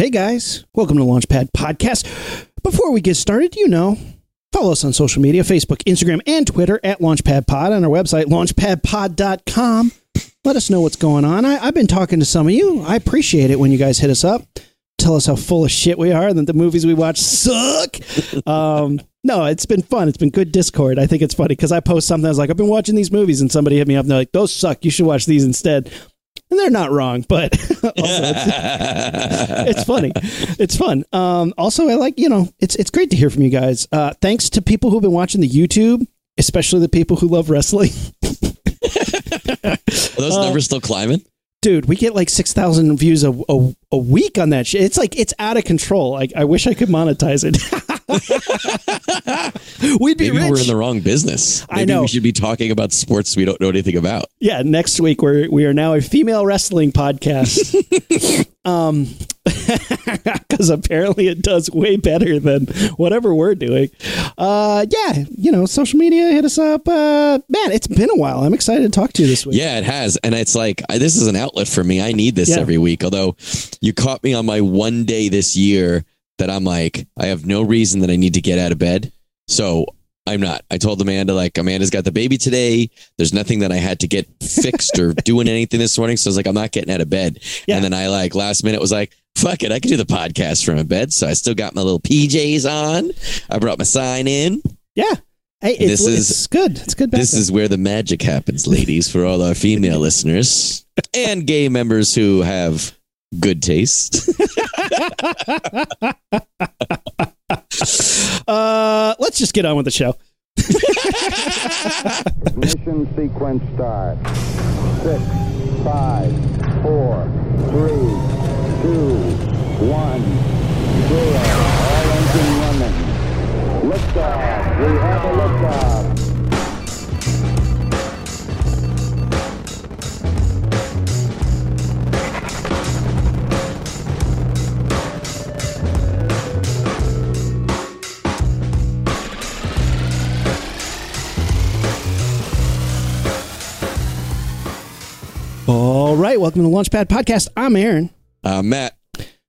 Hey guys, welcome to Launchpad Podcast. Before we get started, you know, follow us on social media Facebook, Instagram, and Twitter at Launchpad Pod on our website, launchpadpod.com. Let us know what's going on. I, I've been talking to some of you. I appreciate it when you guys hit us up. Tell us how full of shit we are and that the movies we watch suck. Um, no, it's been fun. It's been good Discord. I think it's funny because I post something. I was like, I've been watching these movies, and somebody hit me up and they're like, those suck. You should watch these instead. And they're not wrong, but also it's, it's funny. It's fun. Um, also, I like you know, it's it's great to hear from you guys. Uh, thanks to people who've been watching the YouTube, especially the people who love wrestling. Are those Uh, numbers still climbing? Dude, we get like six thousand views a, a a week on that shit. It's like it's out of control. Like I wish I could monetize it. We'd be Maybe rich. we're in the wrong business. I Maybe know. we should be talking about sports we don't know anything about. yeah, next week we're we are now a female wrestling podcast. um, because apparently it does way better than whatever we're doing. Uh, yeah, you know, social media hit us up. Uh, man, it's been a while. I'm excited to talk to you this week. Yeah, it has. And it's like, I, this is an outlet for me. I need this Yeah. every week. Although you caught me on my one day this year that I'm like, I have no reason that I need to get out of bed. So I'm not. I told Amanda, like, Amanda's got the baby today. There's nothing that I had to get fixed or doing anything this morning. So I was like, I'm not getting out of bed. Yeah. And then I like last minute was like, fuck it. I could do the podcast from a bed. So I still got my little PJs on. I brought my sign in. yeah. Hey, it's, This is- it's good. It's good. This is where the magic happens, ladies, for all our female listeners and gay members who have good taste. Uh, let's just get on with the show. Ignition sequence start. Six, five, four, three, two, one, zero. All engine running. Liftoff. We have a liftoff. Right, welcome to the Launchpad Podcast. I'm Aaron. Uh, Matt,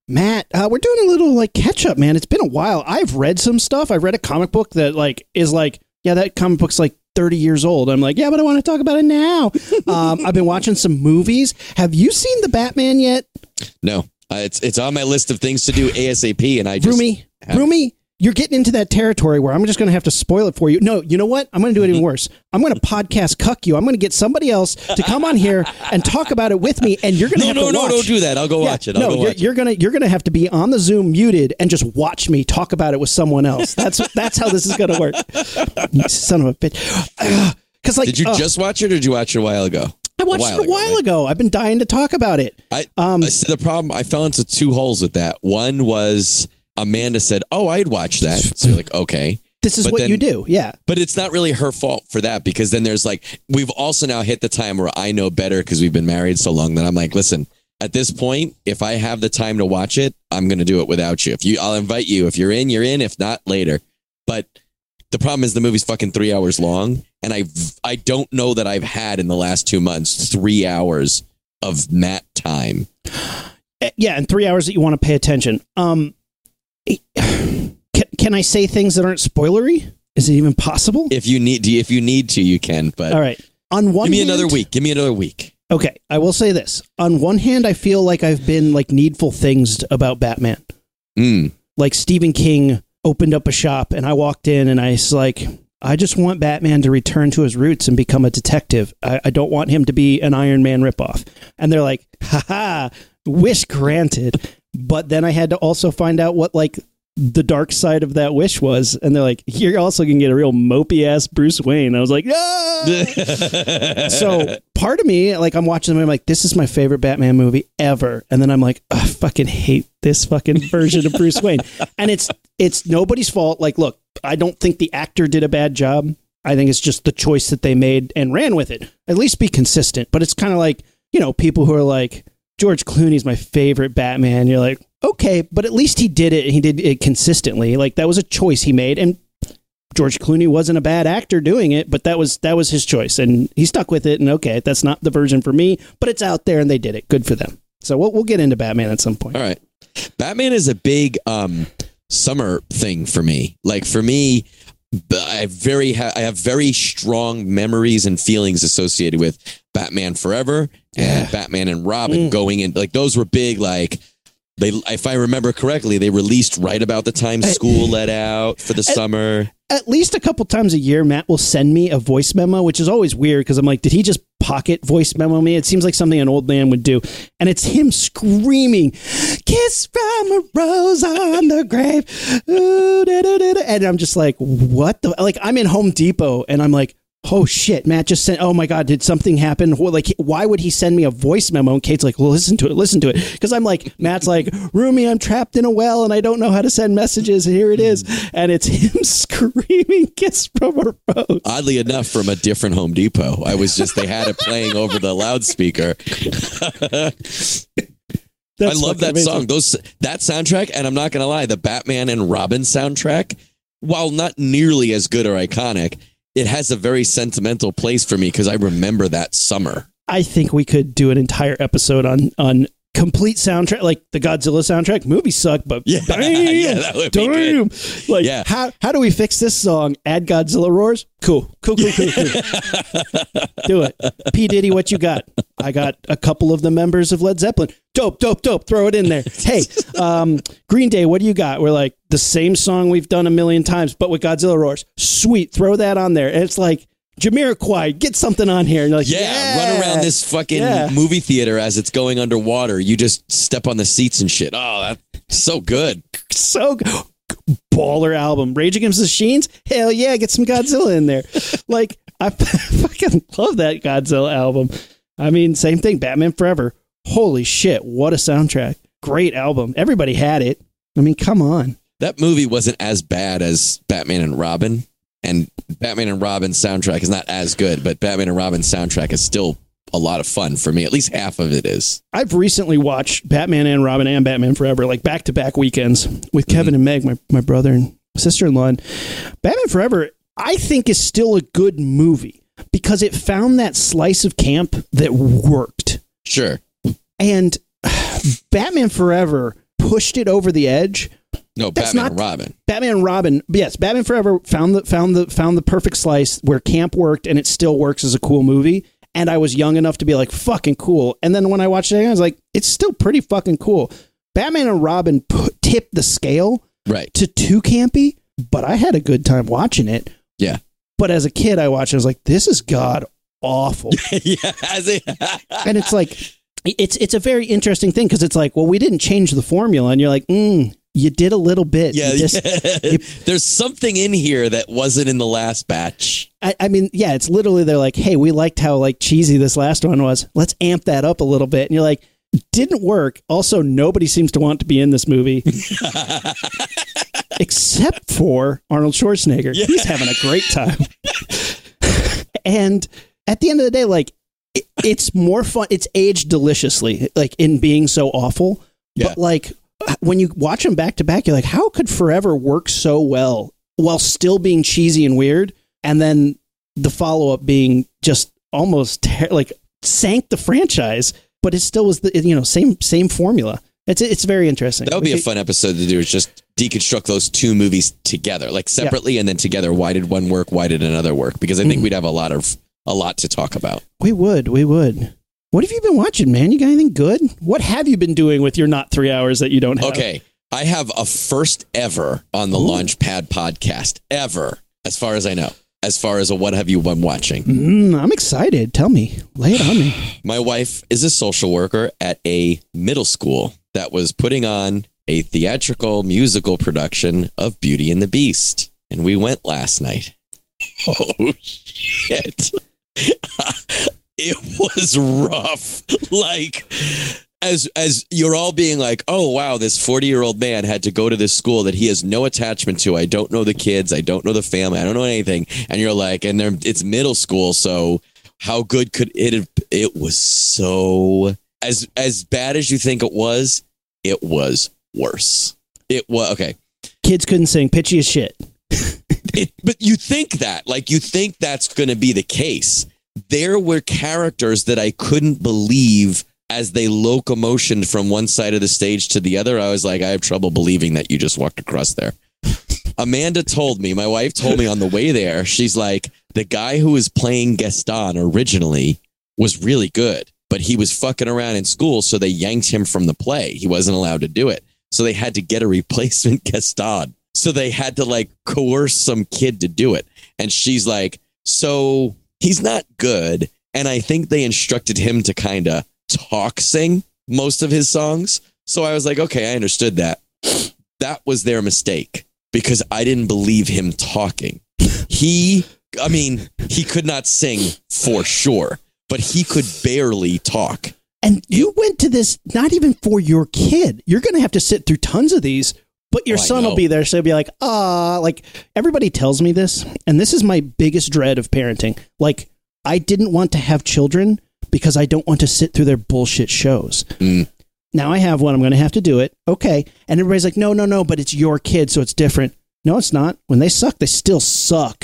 Matt, uh, we're doing a little like catch up, man. It's been a while. I've read some stuff. I've read a comic book that like is like, yeah, that comic book's like 30 years old. I'm like, yeah, but I want to talk about it now. um, I've been watching some movies. Have you seen the Batman yet? no, uh, it's it's on my list of things to do ASAP, and I just Roomy, Roomy, you're getting into that territory where I'm just going to have to spoil it for you. No, you know what? I'm going to do it even worse. I'm going to podcast cuck you. I'm going to get somebody else to come on here and talk about it with me, and you're going to no, have no, to no, watch. No, don't do that. I'll go Yeah, watch it. I'll no, go you're, you're gonna you're gonna have to be on the Zoom muted and just watch me talk about it with someone else. That's that's how this is gonna work. You son of a bitch. Because like. Did you uh, just watch it, or did you watch it a while ago? I watched while it a while right? ago. I've been dying to talk about it. I Um, um, the problem I fell into two holes with that. One was Amanda said, "Oh, I'd watch that." So you're like, okay. This is But what then- you do. Yeah. But it's not really her fault for that because then there's like we've also now hit the time where I know better because we've been married so long that I'm like, listen, at this point, if I have the time to watch it, I'm gonna do it without you. If you I'll invite you. If you're in, you're in. If not, later. But the problem is the movie's fucking three hours long, and I I don't know that I've had in the last two months three hours of Matt time. Uh, Yeah, and three hours that you want to pay attention. Um, can, can I say things that aren't spoilery? Is it even possible? If you need if you need to, you can. But All right. On one give me hand- another week. Give me another week. Okay, I will say this. On one hand, I feel like I've been like needful things about Batman. Mm. like Stephen King opened up a shop and I walked in and I was like, I just want Batman to return to his roots and become a detective. I, I don't want him to be an Iron Man ripoff. And they're like, haha, wish granted. But then I had to also find out what like the dark side of that wish was. And they're like, you're also going to get a real mopey ass Bruce Wayne. I was like, ah! so part of me, like, I'm watching them. I'm like, this is my favorite Batman movie ever. And then I'm like, I fucking hate this fucking version of Bruce Wayne. And it's it's nobody's fault. Like, look, I don't think the actor did a bad job. I think it's just the choice that they made and ran with it. At least be consistent. But it's kind of like you know people who are like George Clooney's my favorite Batman. You're like, okay, but at least he did it. and He did it consistently. Like that was a choice he made, and George Clooney wasn't a bad actor doing it, but that was that was his choice, and he stuck with it. And okay, that's not the version for me, but it's out there, and they did it. Good for them. So we'll we'll get into Batman at some point. All right. Batman is a big um summer thing for me. Like for me, I very ha- I have very strong memories and feelings associated with Batman Forever and Batman and Robin going in. Like those were big. Like they, if I remember correctly, they released right about the time uh, school let out for the summer. At least a couple times a year, Matt will send me a voice memo, which is always weird because I'm like, did he just pocket voice memo me? It seems like something an old man would do. And it's him screaming, Kiss from a rose on the grave. Ooh, da, da, da, da." And I'm just like, what the? Like, I'm in Home Depot and I'm like, Oh shit! Matt just sent. Oh my god! Did something happen? Well, Like, why would he send me a voice memo? And Kate's like, "Well, listen to it. Listen to it." Because I'm like, Matt's like, "Roomy, I'm trapped in a well and I don't know how to send messages. And here it is, hmm. and it's him screaming, "Kiss from a rose." Oddly enough, from a different Home Depot. I was just they had it playing over the loudspeaker. I love that song. Those that soundtrack, and I'm not gonna lie, the Batman and Robin soundtrack, while not nearly as good or iconic, it has a very sentimental place for me because I remember that summer. I think we could do an entire episode on on complete soundtrack, like the Godzilla soundtrack. Movies suck, but Yeah, damn, yeah, that would be damn. Like, Yeah. how how do we fix this song? Add Godzilla roars. Cool, cool, cool, cool, cool. do it. P Diddy, what you got? I got a couple of the members of Led Zeppelin. Dope, dope, dope. Throw it in there. Hey, um, Green Day, what do you got? We're like the same song we've done a million times, but with Godzilla roars. Sweet, throw that on there. And it's like. Jamiroquai, get something on here. And like, Yeah, yeah, run around this fucking Yeah. movie theater as it's going underwater. You just step on the seats and shit. Oh, that's so good. so baller album. Rage Against the Machines, hell yeah, get some Godzilla in there. like I fucking love that Godzilla album. I mean, same thing. Batman Forever. Holy shit, what a soundtrack! Great album. Everybody had it. I mean, come on. That movie wasn't as bad as Batman and Robin, and Batman and Robin soundtrack is not as good, but Batman and Robin soundtrack is still a lot of fun for me. At least half of it is. I've recently watched Batman and Robin and Batman Forever, like back to back weekends with mm-hmm. Kevin and Meg, my, my brother and sister in law. And Batman Forever, I think, is still a good movie because it found that slice of camp that worked. Sure. And Batman Forever pushed it over the edge. No, That's Batman not- and Robin. Batman and Robin, yes, Batman Forever found the found the found the perfect slice where camp worked and it still works as a cool movie. And I was young enough to be like fucking cool. And then when I watched it, again, I was like, it's still pretty fucking cool. Batman and Robin put, tipped the scale Right. to too campy, but I had a good time watching it. Yeah. But as a kid, I watched. it, I was like, this is god awful. yeah. And it's like it's it's a very interesting thing because it's like well we didn't change the formula and you're like mm, you did a little bit. Yeah, just- yeah. There's something in here that wasn't in the last batch. I, I mean yeah it's literally they're like hey we liked how like cheesy this last one was. Let's amp that up a little bit. And you're like didn't work. Also nobody seems to want to be in this movie. Except for arnold schwarzenegger. He's having a great time. And at the end of the day like it, it's more fun. It's aged deliciously like in being so awful. Yeah. but like when you watch them back to back you're like how could forever work so well while still being cheesy and weird and then the follow-up being just almost ter- like sank the franchise but it still was the you know same same formula it's it's very interesting That would be a fun episode to do. Is just deconstruct those two movies together, like separately and then together. Why did one work? Why did another work? Because I think Mm-hmm. we'd have a lot of a lot to talk about. we would we would what have you been watching man you got anything good what have you been doing with your not three hours that you don't have Okay, I have a first ever on the Launchpad podcast ever, as far as I know. As far as a what have you been watching? Mm, I'm excited. Tell me. Lay it on me. My wife is a social worker at a middle school that was putting on a theatrical musical production of Beauty and the Beast. And we went last night. Oh, shit. it was rough. Like, as as you're all being like, oh wow, this 40 year old man had to go to this school that he has no attachment to. I don't know the kids, I don't know the family, I don't know anything. And you're like, and they're it's middle school, so how good could it have it was so as as bad as you think it was, it was worse. It was okay. Kids couldn't sing. Pitchy as shit. It, but you think that, like, you think that's going to be the case. There were characters that I couldn't believe as they locomotioned from one side of the stage to the other, I was like, I have trouble believing that you just walked across there. Amanda told me, my wife told me on the way there, she's like, the guy who was playing Gaston originally was really good, but he was fucking around in school, so they yanked him from the play. He wasn't allowed to do it. So they had to get a replacement Gaston. So they had to like coerce some kid to do it. And she's like, so he's not good. And I think they instructed him to kind of talk sing most of his songs. So I was like, okay, I understood that. That was their mistake because I didn't believe him talking. He, I mean, he could not sing for sure, but he could barely talk. And you went to this not even for your kid. You're going to have to sit through tons of these, but your Oh, son will be there. So he'll be like, ah, like everybody tells me this. And this is my biggest dread of parenting. Like, I didn't want to have children because I don't want to sit through their bullshit shows. Mm. Now I have one. I'm going to have to do it. Okay. And everybody's like, no, no, no, but it's your kid. So it's different. No, it's not. When they suck, they still suck.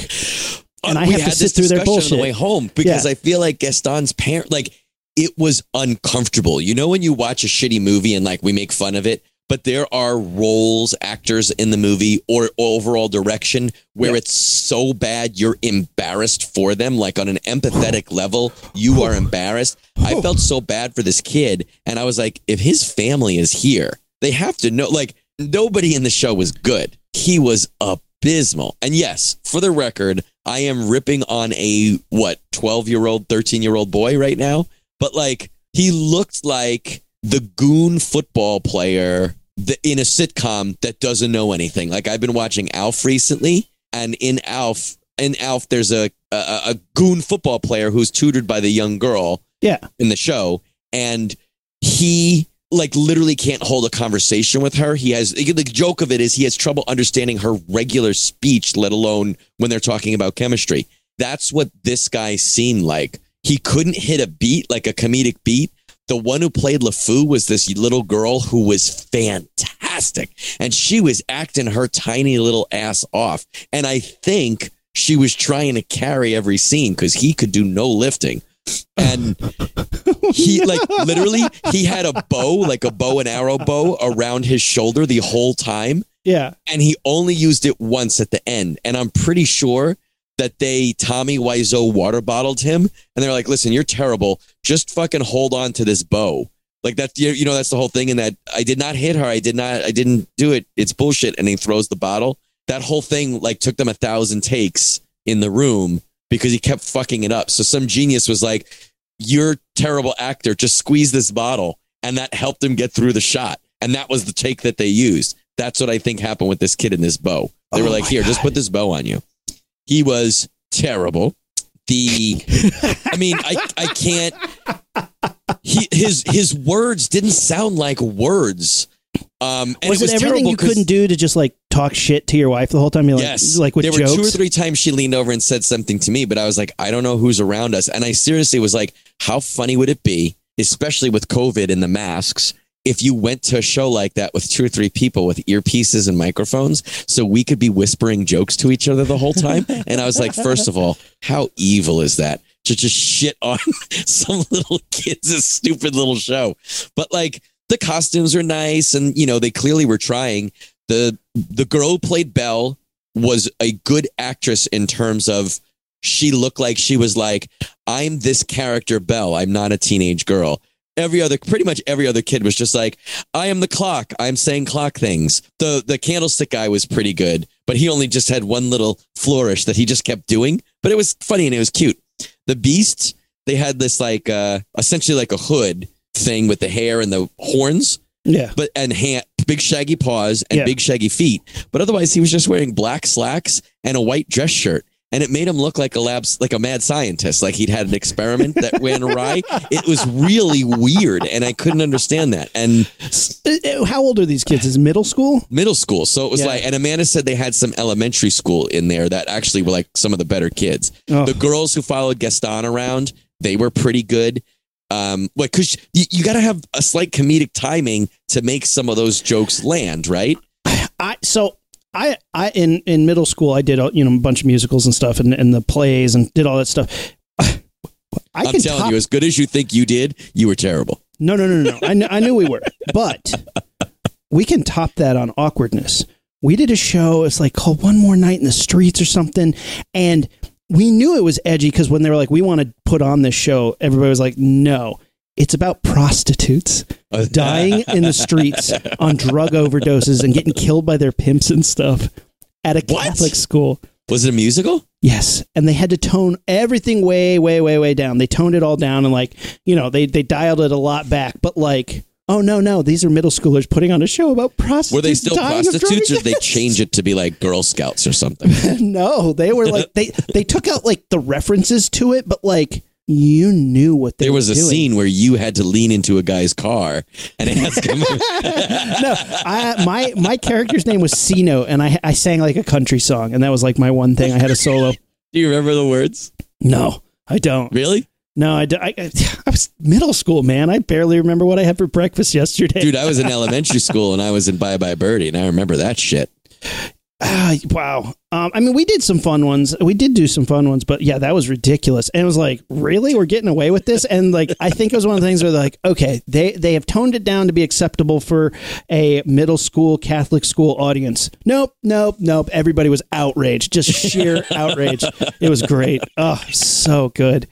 And Uh, I have to sit through their bullshit. on the way home because Yeah. I feel like Gaston's parent, like it was uncomfortable. You know, when you watch a shitty movie and like we make fun of it, but there are roles, actors in the movie or overall direction where Yeah. it's so bad you're embarrassed for them. Like on an empathetic level, you are embarrassed. I felt so bad for this kid. And I was like, if his family is here, they have to know, like, nobody in the show was good. He was abysmal. And yes, for the record, I am ripping on a what, 12 year old, 13 year old boy right now. But like, he looked like the goon football player th- in a sitcom that doesn't know anything. Like, I've been watching Alf recently, and in Alf, in Alf, there's a, a, a goon football player who's tutored by the young girl Yeah. in the show and he like literally can't hold a conversation with her he has the joke of it is he has trouble understanding her regular speech let alone when they're talking about chemistry that's what this guy seemed like he couldn't hit a beat like a comedic beat the one who played LeFou was this little girl who was fantastic. And she was acting her tiny little ass off. And i think she was trying to carry every scene because he could do no lifting. And he like literally he had a bow like a bow and arrow bow around his shoulder the whole time. Yeah. and he only used it once at the end. And i'm pretty sure that they tommy wiseau water bottled him and they're like listen you're terrible just fucking hold on to this bow like that you know that's the whole thing and that i did not hit her i did not i didn't do it it's bullshit and he throws the bottle that whole thing like took them a thousand takes in the room because he kept fucking it up so some genius was like you're terrible actor. Just squeeze this bottle. And that helped him get through the shot. And that was the take that they used. That's what I think happened with this kid in this bow. They were Oh like, here, just put this bow on you. He was terrible. The, I mean, I, I can't, he, his, his words didn't sound like words. Um, and was it it, was everything you couldn't do to just like talk shit to your wife the whole time? You're like, yes. like with there jokes. were two or three times she leaned over and said something to me, but I was like, I don't know who's around us. And I seriously was like, how funny would it be, especially with COVID and the masks, if you went to a show like that with two or three people with earpieces and microphones so we could be whispering jokes to each other the whole time? And I was like, first of all, how evil is that? To just shit on some little kids' stupid little show. But like the costumes are nice and you know, they clearly were trying. The the girl who played Belle was a good actress in terms of she looked like she was like, I'm this character Belle. I'm not a teenage girl. Every other, pretty much every other kid was just like, I am the clock. I'm saying clock things. The the candlestick guy was pretty good, but he only just had one little flourish that he just kept doing. But it was funny and it was cute. The beast, they had this like uh essentially like a hood thing with the hair and the horns yeah. but and hand, big shaggy paws and Yeah. big shaggy feet. But otherwise, he was just wearing black slacks and a white dress shirt, and it made him look like a labs like a mad scientist, like he'd had an experiment that went awry. It was really weird, and I couldn't understand that. And Uh, uh, How old are these kids? Is it middle school? middle school, so it was Yeah. like, and Amanda said they had some elementary school in there that actually were like some of the better kids. Oh. The girls who followed Gaston around, they were pretty good. Um, like, cause you, you got to have a slight comedic timing to make some of those jokes land, right? I so I I in in middle school I did uh, you know a bunch of musicals and stuff and, and the plays and did all that stuff. I I'm telling top, you, as good as you think you did, you were terrible. No, no, no, no. I, kn- I knew we were, but we can top that on awkwardness. We did a show. It's like called One More Night in the Streets or something, and we knew it was edgy because when they were like, "We want to put on this show," everybody was like, "No." It's about prostitutes dying in the streets on drug overdoses and getting killed by their pimps and stuff at a What? Catholic school. Was it a musical? Yes, and they had to tone everything way, way, way, way down. They toned it all down, and like you know, they they dialed it a lot back. But like, oh no, no, these are middle schoolers putting on a show about prostitutes. Were they still dying of drug prostitutes, or did they change it to be like Girl Scouts or something? no, they were like they they took out like the references to it, but like you knew what they There was a doing. scene where you had to lean into a guy's car and ask him. no, I, my my character's name was Sino, and I I sang like a country song, and that was like my one thing. I had a solo. Do you remember the words? No, I don't. Really? No, I I was middle school, man. I barely remember what I had for breakfast yesterday. Dude, I was in elementary school and I was in Bye Bye Birdie, and I remember that shit. Ah, wow. Um, I mean, we did some fun ones. We did do some fun ones, but yeah, that was ridiculous. And it was like, really, we're getting away with this? And like, I think it was one of the things where like, okay, they they have toned it down to be acceptable for a middle school Catholic school audience. Nope, nope, nope. Everybody was outraged, just sheer outrage. It was great. Oh, so good.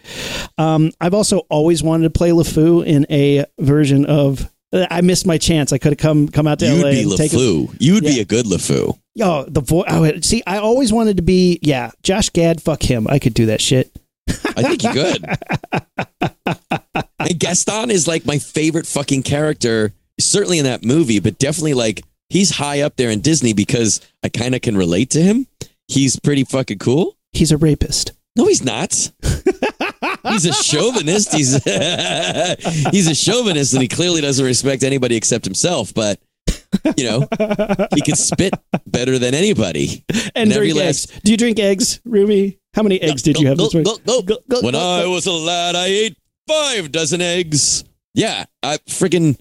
Um, I've also always wanted to play LeFou in a version of. I missed my chance. I could have come come out to You'd LA be take a, LeFou. You'd be a good LeFou. Oh, the voice. Oh, see, I always wanted to be. Yeah, Josh Gad. Fuck him. I could do that shit. I think you could. and Gaston is like my favorite fucking character, certainly in that movie, but definitely like he's high up there in Disney because I kind of can relate to him. He's pretty fucking cool. He's a rapist. No, he's not. he's a chauvinist. He's he's a chauvinist, and he clearly doesn't respect anybody except himself. But you know, he can spit better than anybody. And, And every drink eggs. Do you drink eggs, Ruby? How many eggs did you have this week? no, no. Go- go- When I was a lad, I ate five dozen eggs. Yeah, I freaking.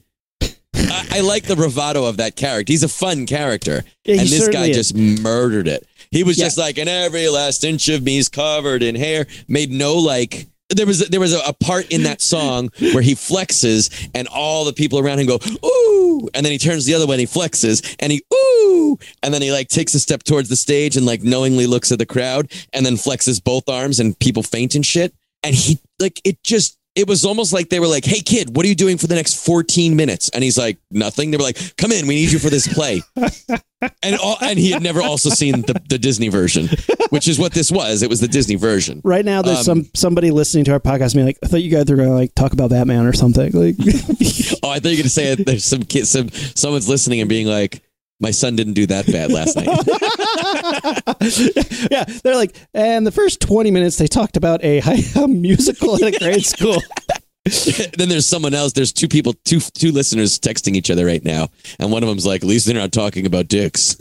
I, I like the bravado of that character. He's a fun character, Yeah, and this guy is. just murdered it. He was Yeah. just like, and every last inch of me's covered in hair. Made no like. There was there was a, a part in that song where he flexes, and all the people around him go ooh, and then he turns the other way and he flexes, and he ooh, and then he like takes a step towards the stage and like knowingly looks at the crowd, and then flexes both arms, and people faint and shit. And he like it just it was almost like they were like, "Hey kid, what are you doing for the next 14 minutes?" And he's like, "Nothing." They were like, "Come in, we need you for this play." and all, and he had never also seen the, the Disney version, which is what this was. It was the Disney version. Right now, there's Um, some somebody listening to our podcast being like, I thought you guys were going to like talk about Batman or something. Like, Oh, I thought you were going to say it. There's some kid, some someone's listening and being like, "My son didn't do that bad last night." yeah, they're like, and the first 20 minutes they talked about a, a musical at a grade school. then there's someone else. There's two people, two two listeners texting each other right now, and one of them's like, "At least they're not talking about dicks."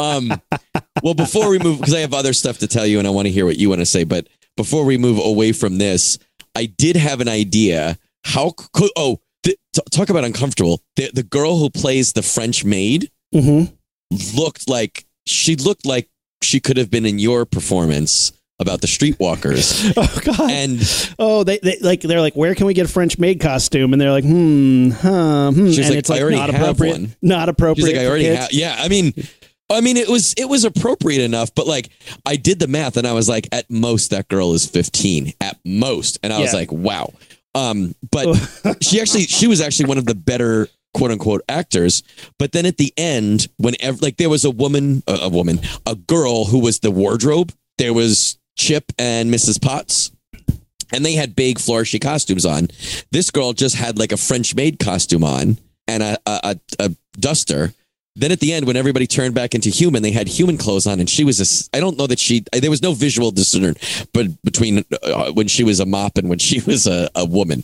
um, well, before we move, because I have other stuff to tell you, and I want to hear what you want to say. But before we move away from this, I did have an idea. How could oh, th- t- talk about uncomfortable. The the girl who plays the French maid hmm looked like she looked like she could have been in your performance about the streetwalkers, Oh God. and oh, they, they like they're like, where can we get a French maid costume? And they're like, hmm, huh, hmm. She's and like, it's "I like already not have appropriate. one." Not appropriate. She's like, I already have. Yeah, I mean, I mean, it was it was appropriate enough, but like, I did the math, and I was like, at most, that girl is fifteen, at most, and I was like, wow. Um, but she actually, she was actually one of the better quote unquote actors. But then at the end, whenever like there was a woman, a, a woman, a girl who was the wardrobe. There was Chip and Mrs. Potts. And they had big flourishy costumes on. This girl just had like a French maid costume on and a, a, a, a duster. Then at the end, when everybody turned back into human, they had human clothes on, and she was a. s- I don't know that she. There was no visual discern, but between uh, when she was a mop and when she was a, a woman.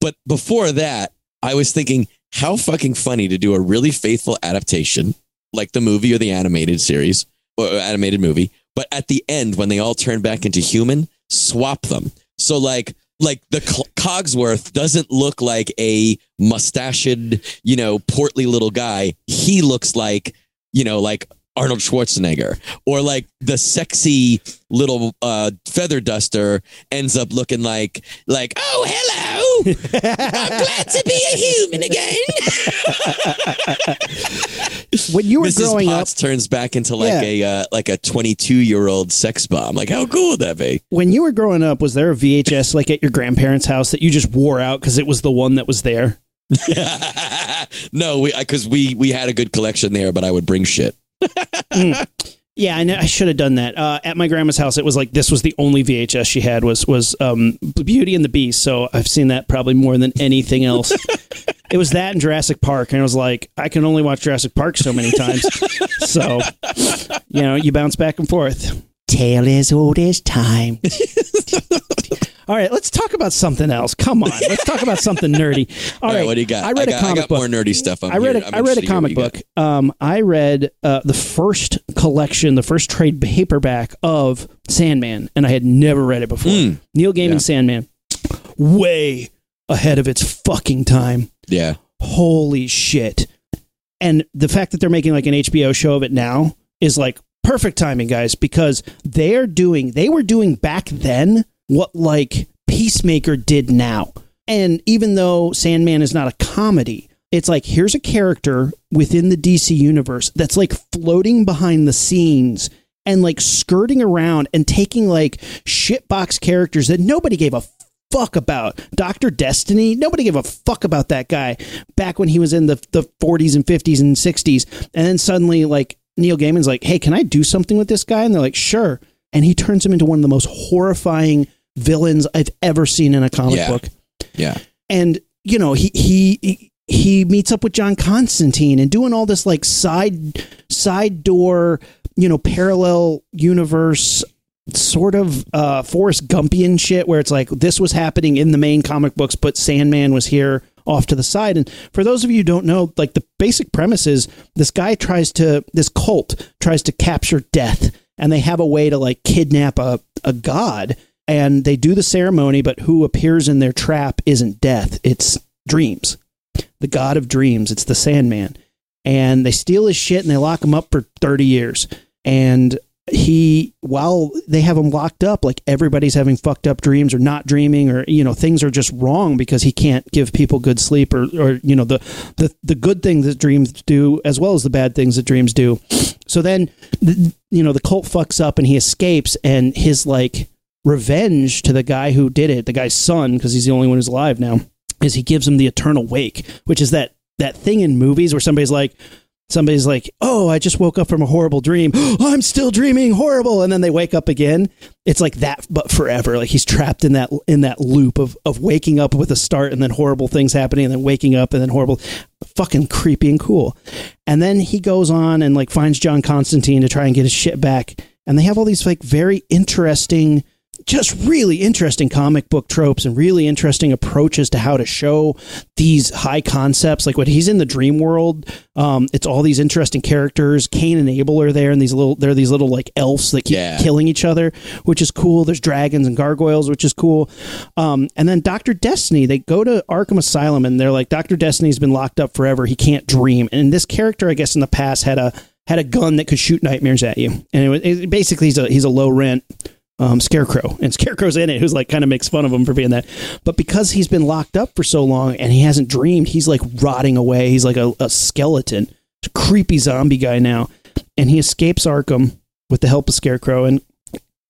But before that, I was thinking, how fucking funny to do a really faithful adaptation, like the movie or the animated series or animated movie. But at the end, when they all turn back into human, swap them. So like like the Cogsworth doesn't look like a mustached, you know, portly little guy. He looks like, you know, like Arnold Schwarzenegger, or like the sexy little uh, feather duster ends up looking like like oh hello, I'm glad to be a human again. When you were Mrs. growing Potts turns back into like Yeah. a uh, like a 22 year old sex bomb. Like how cool would that be? when you were growing up, was there a VHS like at your grandparents' house that you just wore out because it was the one that was there? no, we because we we had a good collection there, but I would bring shit. Yeah, I know. I should have done that. Uh, at my grandma's house, it was like this was the only VHS she had was was um, Beauty and the Beast. So I've seen that probably more than anything else. it was that and Jurassic Park, and I was like, I can only watch Jurassic Park so many times. so you know, you bounce back and forth. Tale as old as time. All right, let's talk about something else. Come on, let's talk about something nerdy. All All right, right, what do you got? I read got, a comic I got book. more nerdy stuff. I'm I read here- a, I read a interested to hear what comic book. Um, I read uh, the first collection, the first trade paperback of Sandman, and I had never read it before. Mm. Neil Gaiman's Yeah. Sandman, way ahead of its fucking time. Yeah, Holy shit! And the fact that they're making like an HBO show of it now is like perfect timing, guys, because they're doing they were doing back then what like Peacemaker did now. And even though Sandman is not a comedy, it's like here's a character within the DC universe that's like floating behind the scenes and like skirting around and taking like shitbox characters that nobody gave a fuck about. Dr. Destiny, nobody gave a fuck about that guy back when he was in the, the 40s and 50s and 60s. And then suddenly, like, Neil Gaiman's like, hey, can I do something with this guy? And they're like, sure. And he turns him into one of the most horrifying villains I've ever seen in a comic Yeah. book. yeah. And, you know, he, he, he meets up with John Constantine and doing all this like side side door, you know, parallel universe sort of uh Forrest Gumpian shit where it's like this was happening in the main comic books, but Sandman was here off to the side. And for those of you who don't know, like the basic premise is this guy tries to this cult tries to capture death and they have a way to like kidnap a, a god and they do the ceremony, but who appears in their trap isn't death, it's dreams. The god of dreams. It's the Sandman. And they steal his shit and they lock him up for 30 years. And he while they have him locked up like everybody's having fucked up dreams or not dreaming or you know things are just wrong because he can't give people good sleep or or you know the the the good things that dreams do as well as the bad things that dreams do so then th- you know the cult fucks up and he escapes and his like revenge to the guy who did it the guy's son because he's the only one who's alive now is he gives him the eternal wake which is that that thing in movies where somebody's like somebody's like, "Oh, I just woke up from a horrible dream. I'm still dreaming horrible," and then they wake up again. It's like that, but forever. Like he's trapped in that in that loop of of waking up with a start and then horrible things happening, and then waking up and then horrible, fucking creepy and cool. And then he goes on and like finds John Constantine to try and get his shit back, and they have all these like very interesting just really interesting comic book tropes and really interesting approaches to how to show these high concepts. Like when he's in the dream world, um, it's all these interesting characters. Cain and Abel are there, and these little they're these little like elves that keep Yeah. killing each other, which is cool. There's dragons and gargoyles, which is cool. Um, and then Doctor Destiny, they go to Arkham Asylum, and they're like, Doctor Destiny's been locked up forever. He can't dream. And this character, I guess, in the past had a had a gun that could shoot nightmares at you, and it was it, basically he's a he's a low rent um, Scarecrow, and Scarecrow's in it, who's like kind of makes fun of him for being that. But because he's been locked up for so long and he hasn't dreamed, he's like rotting away. He's like a, a skeleton, a creepy zombie guy now, and he escapes Arkham with the help of Scarecrow and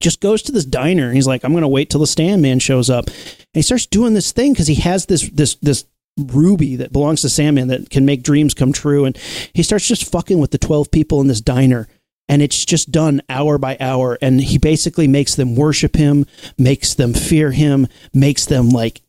just goes to this diner. He's like, I'm going to wait till the Sandman shows up, and he starts doing this thing because he has this this this ruby that belongs to Sandman that can make dreams come true, and he starts just fucking with the twelve people in this diner and it's just done hour by hour. And he basically makes them worship him makes them fear him makes them like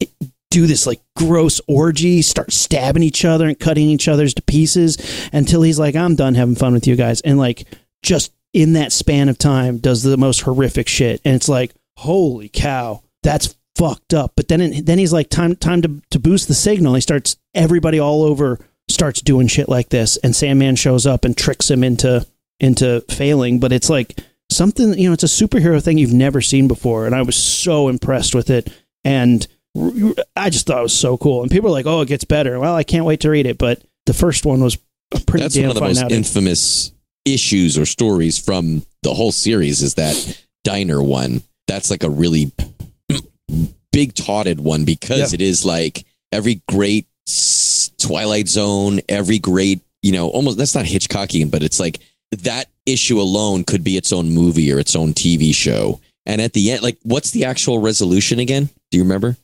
do this like gross orgy start stabbing each other and cutting each other's to pieces until he's like i'm done having fun with you guys. And like just in that span of time does the most horrific shit. And it's like holy cow that's fucked up. But then then he's like time time to, to boost the signal. He starts everybody all over starts doing shit like this. And sandman shows up and tricks him into into failing, but it's like something, you know, it's a superhero thing you've never seen before. And I was so impressed with it. And I just thought it was so cool. And people are like, oh, it gets better. Well, I can't wait to read it. But the first one was pretty That's damn one of the most outing. infamous issues or stories from the whole series is that diner one. That's like a really big tauted one because Yeah. it is like every great Twilight Zone, every great, you know, almost that's not Hitchcockian, but it's like that issue alone could be its own movie or its own TV show. And at the end, like, what's the actual resolution again? Do you remember?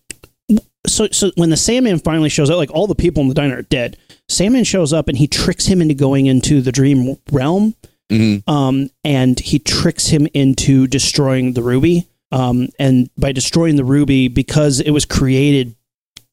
so so when the Sandman finally shows up, like all the people in the diner are dead. Sandman shows up and he tricks him into going into the dream realm. Mm-hmm. Um, and he tricks him into destroying the ruby. Um, and by destroying the ruby, because it was created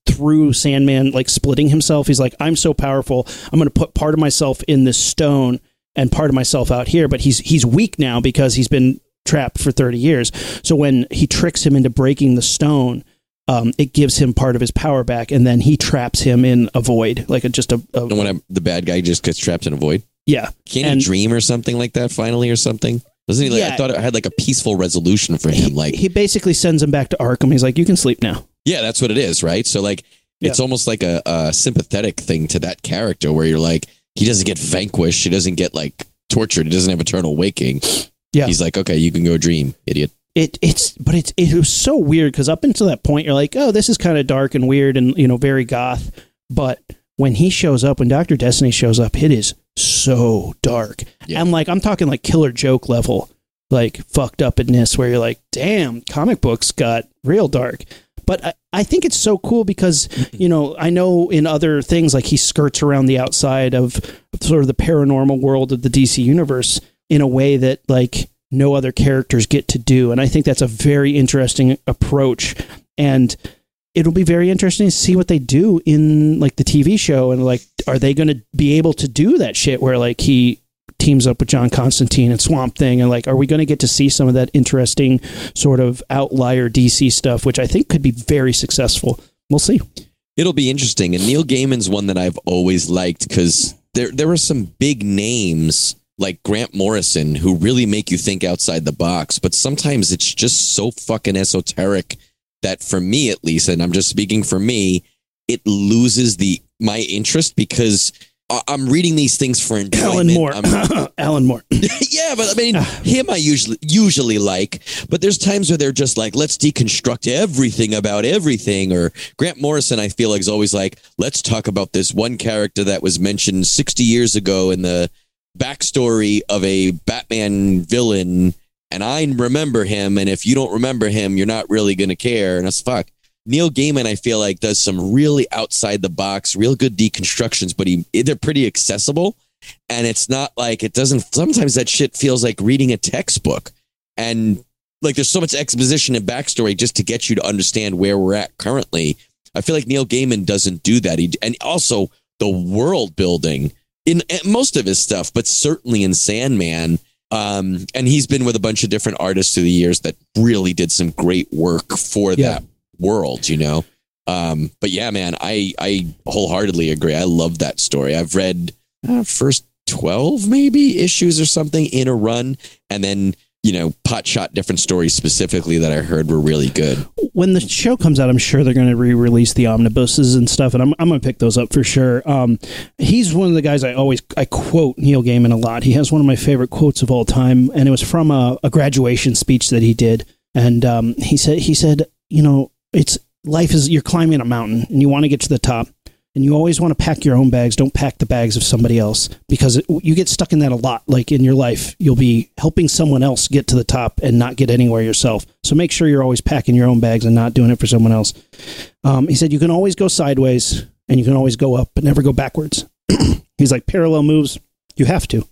through Sandman like splitting himself, he's like, I'm so powerful, I'm gonna put part of myself in this stone and part of myself out here. But he's he's weak now because he's been trapped for 30 years. So when he tricks him into breaking the stone, um, it gives him part of his power back, and then he traps him in a void, like a, just a, a And when I, the bad guy just gets trapped in a void, yeah. can't And- he dream or something like that finally or something? Doesn't he? Like, I thought it had like a peaceful resolution for him. He, Like, he basically sends him back to Arkham. He's like, "You can sleep now." yeah, that's what it is, right? So like, it's almost like a, a sympathetic thing to that character where you're like, he doesn't get vanquished, he doesn't get like tortured, he doesn't have eternal waking. Yeah. he's like, okay, you can go dream, idiot. it it's but it's it was so weird because up until that point you're like oh this is kind of dark and weird and you know very goth but when he shows up when dr destiny shows up it is so dark Yeah. and like i'm talking like Killing Joke level like fucked upness where you're like damn comic books got real dark but I, I think it's so cool because you know i know in other things like he skirts around the outside of sort of the paranormal world of the dc universe in a way that like no other characters get to do. And i think that's a very interesting approach. And it'll be very interesting to see what they do in like the tv show and like are they going to be able to do that shit where like he teams up with john constantine and swamp thing and like are we going to get to see some of that interesting sort of outlier dc stuff which i think could be very successful we'll see It'll be interesting. And Neil Gaiman's one that I've always liked because there there are some big names like Grant Morrison who really make you think outside the box, but sometimes it's just so fucking esoteric that for me at least, and I'm just speaking for me, it loses the my interest because I'm reading these things for enjoyment. alan moore alan moore yeah, but I mean, uh. him I usually usually like, but there's times where they're just like, let's deconstruct everything about everything. Or Grant Morrison, I feel like is always like, let's talk about this one character that was mentioned 60 years ago in the backstory of a Batman villain, and I remember him. And if you don't remember him, you're not really gonna care. And that's fuck. Neil Gaiman, I feel like, does some really outside the box, real good deconstructions, but he they're pretty accessible. And it's not like it doesn't sometimes that shit feels like reading a textbook. And like there's so much exposition and backstory just to get you to understand where we're at currently. I feel like neil gaiman doesn't do that. He, and also the world building in, in most of his stuff but certainly in sandman um, and he's been with a bunch of different artists through the years that really did some great work for Yeah. that world you know? Um, but yeah man i i wholeheartedly agree. I love that story. I've read uh, first 12 maybe issues or something in a run and then you know pot shot different stories specifically that i heard were really good. When the show comes out, I'm sure they're going to re-release the omnibuses and stuff, and I'm, I'm going to pick those up for sure. Um, he's one of the guys I always I quote Neil Gaiman a lot. He has one of my favorite quotes of all time, and it was from a, a graduation speech that he did, and um, he said he said you know it's life is you're climbing a mountain and you want to get to the top. And you always want to pack your own bags. Don't pack the bags of somebody else because it, you get stuck in that a lot. Like in your life, you'll be helping someone else get to the top and not get anywhere yourself. So make sure you're always packing your own bags and not doing it for someone else. Um, he said you can always go sideways and you can always go up, but never go backwards. He's like parallel moves. You have to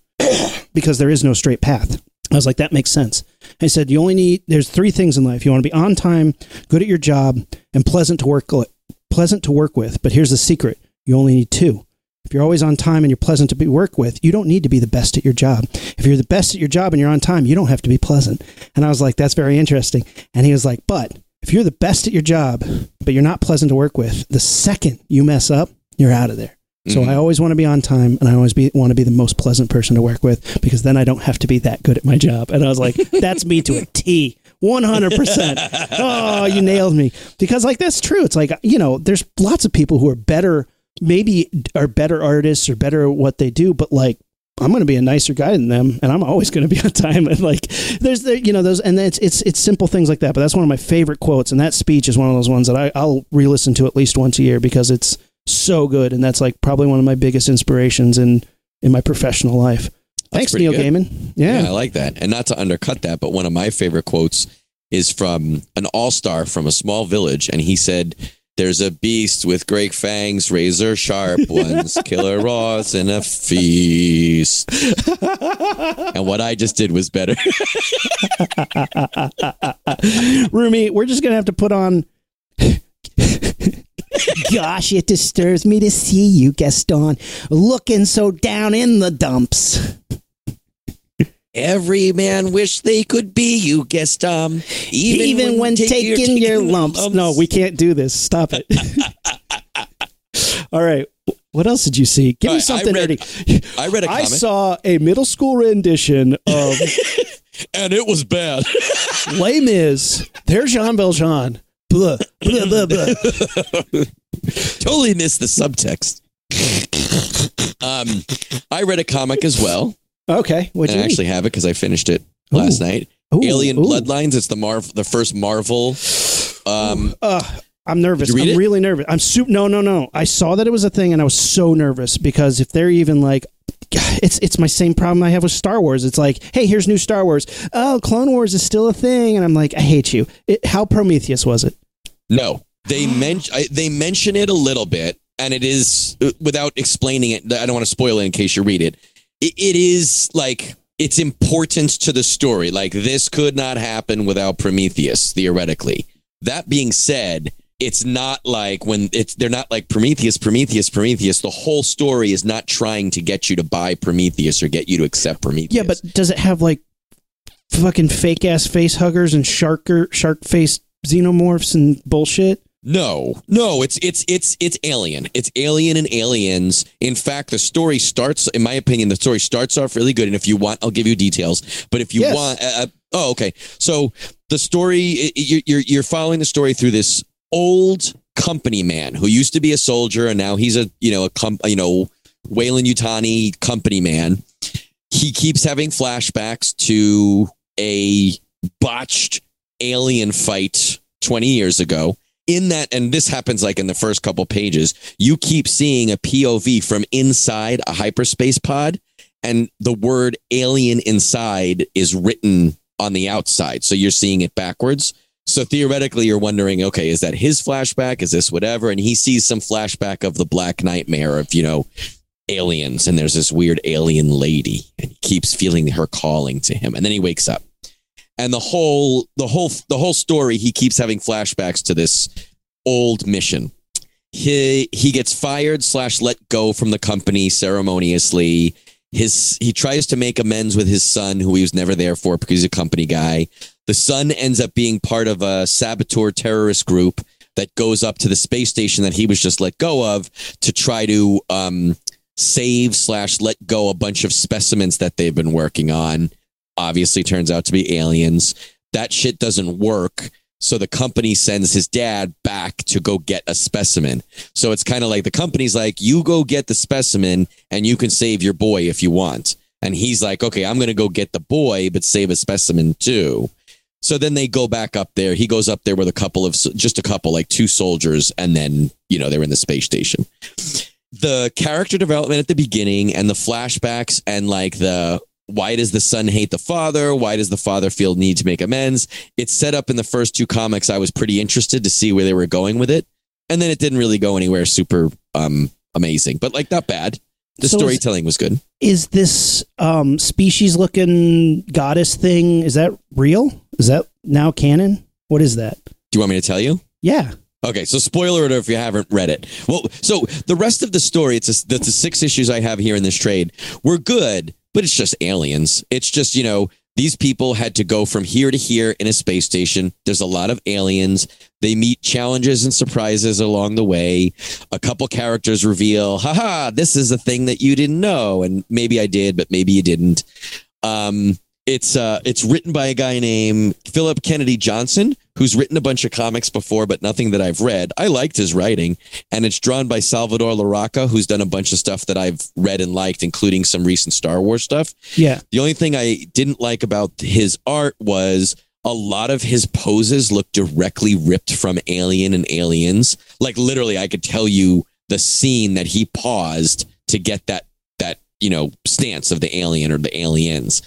because there is no straight path. I was like, that makes sense. I said, you only need, there's three things in life. You want to be on time, good at your job, and pleasant to work, pleasant to work with. But here's the secret. You only need two. If you're always on time and you're pleasant to be work with, you don't need to be the best at your job. If you're the best at your job and you're on time, you don't have to be pleasant. And I was like, that's very interesting. And he was like, but if you're the best at your job, but you're not pleasant to work with, the second you mess up, you're out of there. So Mhm. I always want to be on time and I always be, want to be the most pleasant person to work with because then I don't have to be that good at my job. And I was like, that's me to a T. 100%. Oh, you nailed me. Because like that's true. It's like, you know, there's lots of people who are better maybe are better artists or better at what they do, but like I'm going to be a nicer guy than them, and I'm always going to be on time. And like, there's the you know those, and it's it's it's simple things like that. But that's one of my favorite quotes, and that speech is one of those ones that I, I'll re-listen to at least once a year because it's so good, and that's like probably one of my biggest inspirations in in my professional life. Thanks, Neil good. Gaiman. Yeah, Yeah. I like that. And not to undercut that, but one of my favorite quotes is from an all star from a small village. And he said, There's a beast with great fangs, razor sharp ones, killer raws, and a feast. and what I just did was better. Rumi, we're just gonna have to put on. Gosh, it disturbs me to see you, Gaston, looking so down in the dumps. Every man wish they could be you, Gaston. Even, when, taking, your lumps. No, we can't do this. Stop it. All right. What else did you see? Give All me right, I something read- nerdy. I read a I comic saw a middle school rendition of and it was bad. Les Mis. There's Jean Valjean. Blah, blah, blah, blah. totally missed the subtext. um, I read a comic as well. Okay. What and you I actually have it because I finished it last night. Ooh, Alien ooh. Bloodlines. It's the Marv, the first Marvel. Um, Uh, I'm nervous. Did you read I'm it? really nervous. I'm super. No, no, no. I saw that it was a thing, and I was so nervous because if they're even like, it's it's my same problem I have with Star Wars. It's like, hey, here's new Star Wars. Oh, Clone Wars is still a thing, and I'm like, I hate you. It, how Prometheus was it? No, they mention they mention it a little bit, and it is uh, without explaining it. I don't want to spoil it in case you read it. It, it is like its importance to the story. Like this could not happen without Prometheus, theoretically. That being said, it's not like when it's they're not like Prometheus, Prometheus, Prometheus. The whole story is not trying to get you to buy Prometheus or get you to accept Prometheus. Yeah, but does it have like fucking fake ass face huggers and shark shark face xenomorphs and bullshit? No, no, it's it's it's it's alien. It's alien and aliens. In fact, the story starts, in my opinion, the story starts off really good. And if you want, I'll give you details. But if you Yes. want, uh, uh, oh, okay. So the story, you're you're you're following the story through this old company man who used to be a soldier and now he's a you know a com- you know Weyland Yutani company man. He keeps having flashbacks to a botched alien fight 20 years ago. In that and this happens like in the first couple pages you keep seeing a pov from inside a hyperspace pod and the word alien inside is written on the outside. So you're seeing it backwards. So theoretically you're wondering okay is that his flashback? Is this whatever? And he sees some flashback of the black nightmare of you know aliens and there's this weird alien lady and he keeps feeling her calling to him. And then he wakes up and the whole the whole the whole story he keeps having flashbacks to this old mission. He he gets fired slash let go from the company ceremoniously. His he tries to make amends with his son who he was never there for because he's a company guy. The son ends up being part of a saboteur terrorist group that goes up to the space station that he was just let go of to try to um save slash let go a bunch of specimens that they've been working on obviously turns out to be aliens. That shit doesn't work. So the company sends his dad back to go get a specimen. So it's kind of like the company's like, you go get the specimen and you can save your boy if you want. And he's like, okay, I'm going to go get the boy, but save a specimen too. So then they go back up there. He goes up there with a couple of, just a couple, like two soldiers. And then, you know, they're in the space station the character development at the beginning and the flashbacks and like the why does the son hate the father? Why does the father feel need to make amends? It's set up in the first two comics. I was pretty interested to see where they were going with it. And then it didn't really go anywhere super um amazing, but like not bad. The So is- storytelling was good. Is this um, species looking goddess thing? Is that real? Is that now canon? What is that? Do you want me to tell you? Yeah. Okay, so spoiler alert if you haven't read it. Well, so the rest of the story, it's a, the, the six issues I have here in this trade, were good, but it's just aliens. It's just, you know, these people had to go from here to here in a space station. There's a lot of aliens. They meet challenges and surprises along the way. A couple characters reveal, haha, this is a thing that you didn't know. And maybe I did, but maybe you didn't. Um, it's uh, it's written by a guy named Philip Kennedy Johnson, who's written a bunch of comics before, but nothing that I've read. I liked his writing, and it's drawn by Salvador Larroca, who's done a bunch of stuff that I've read and liked, including some recent Star Wars stuff. Yeah. The only thing I didn't like about his art was a lot of his poses look directly ripped from Alien and Aliens. Like literally, I could tell you the scene that he paused to get that that you know stance of the alien or the aliens.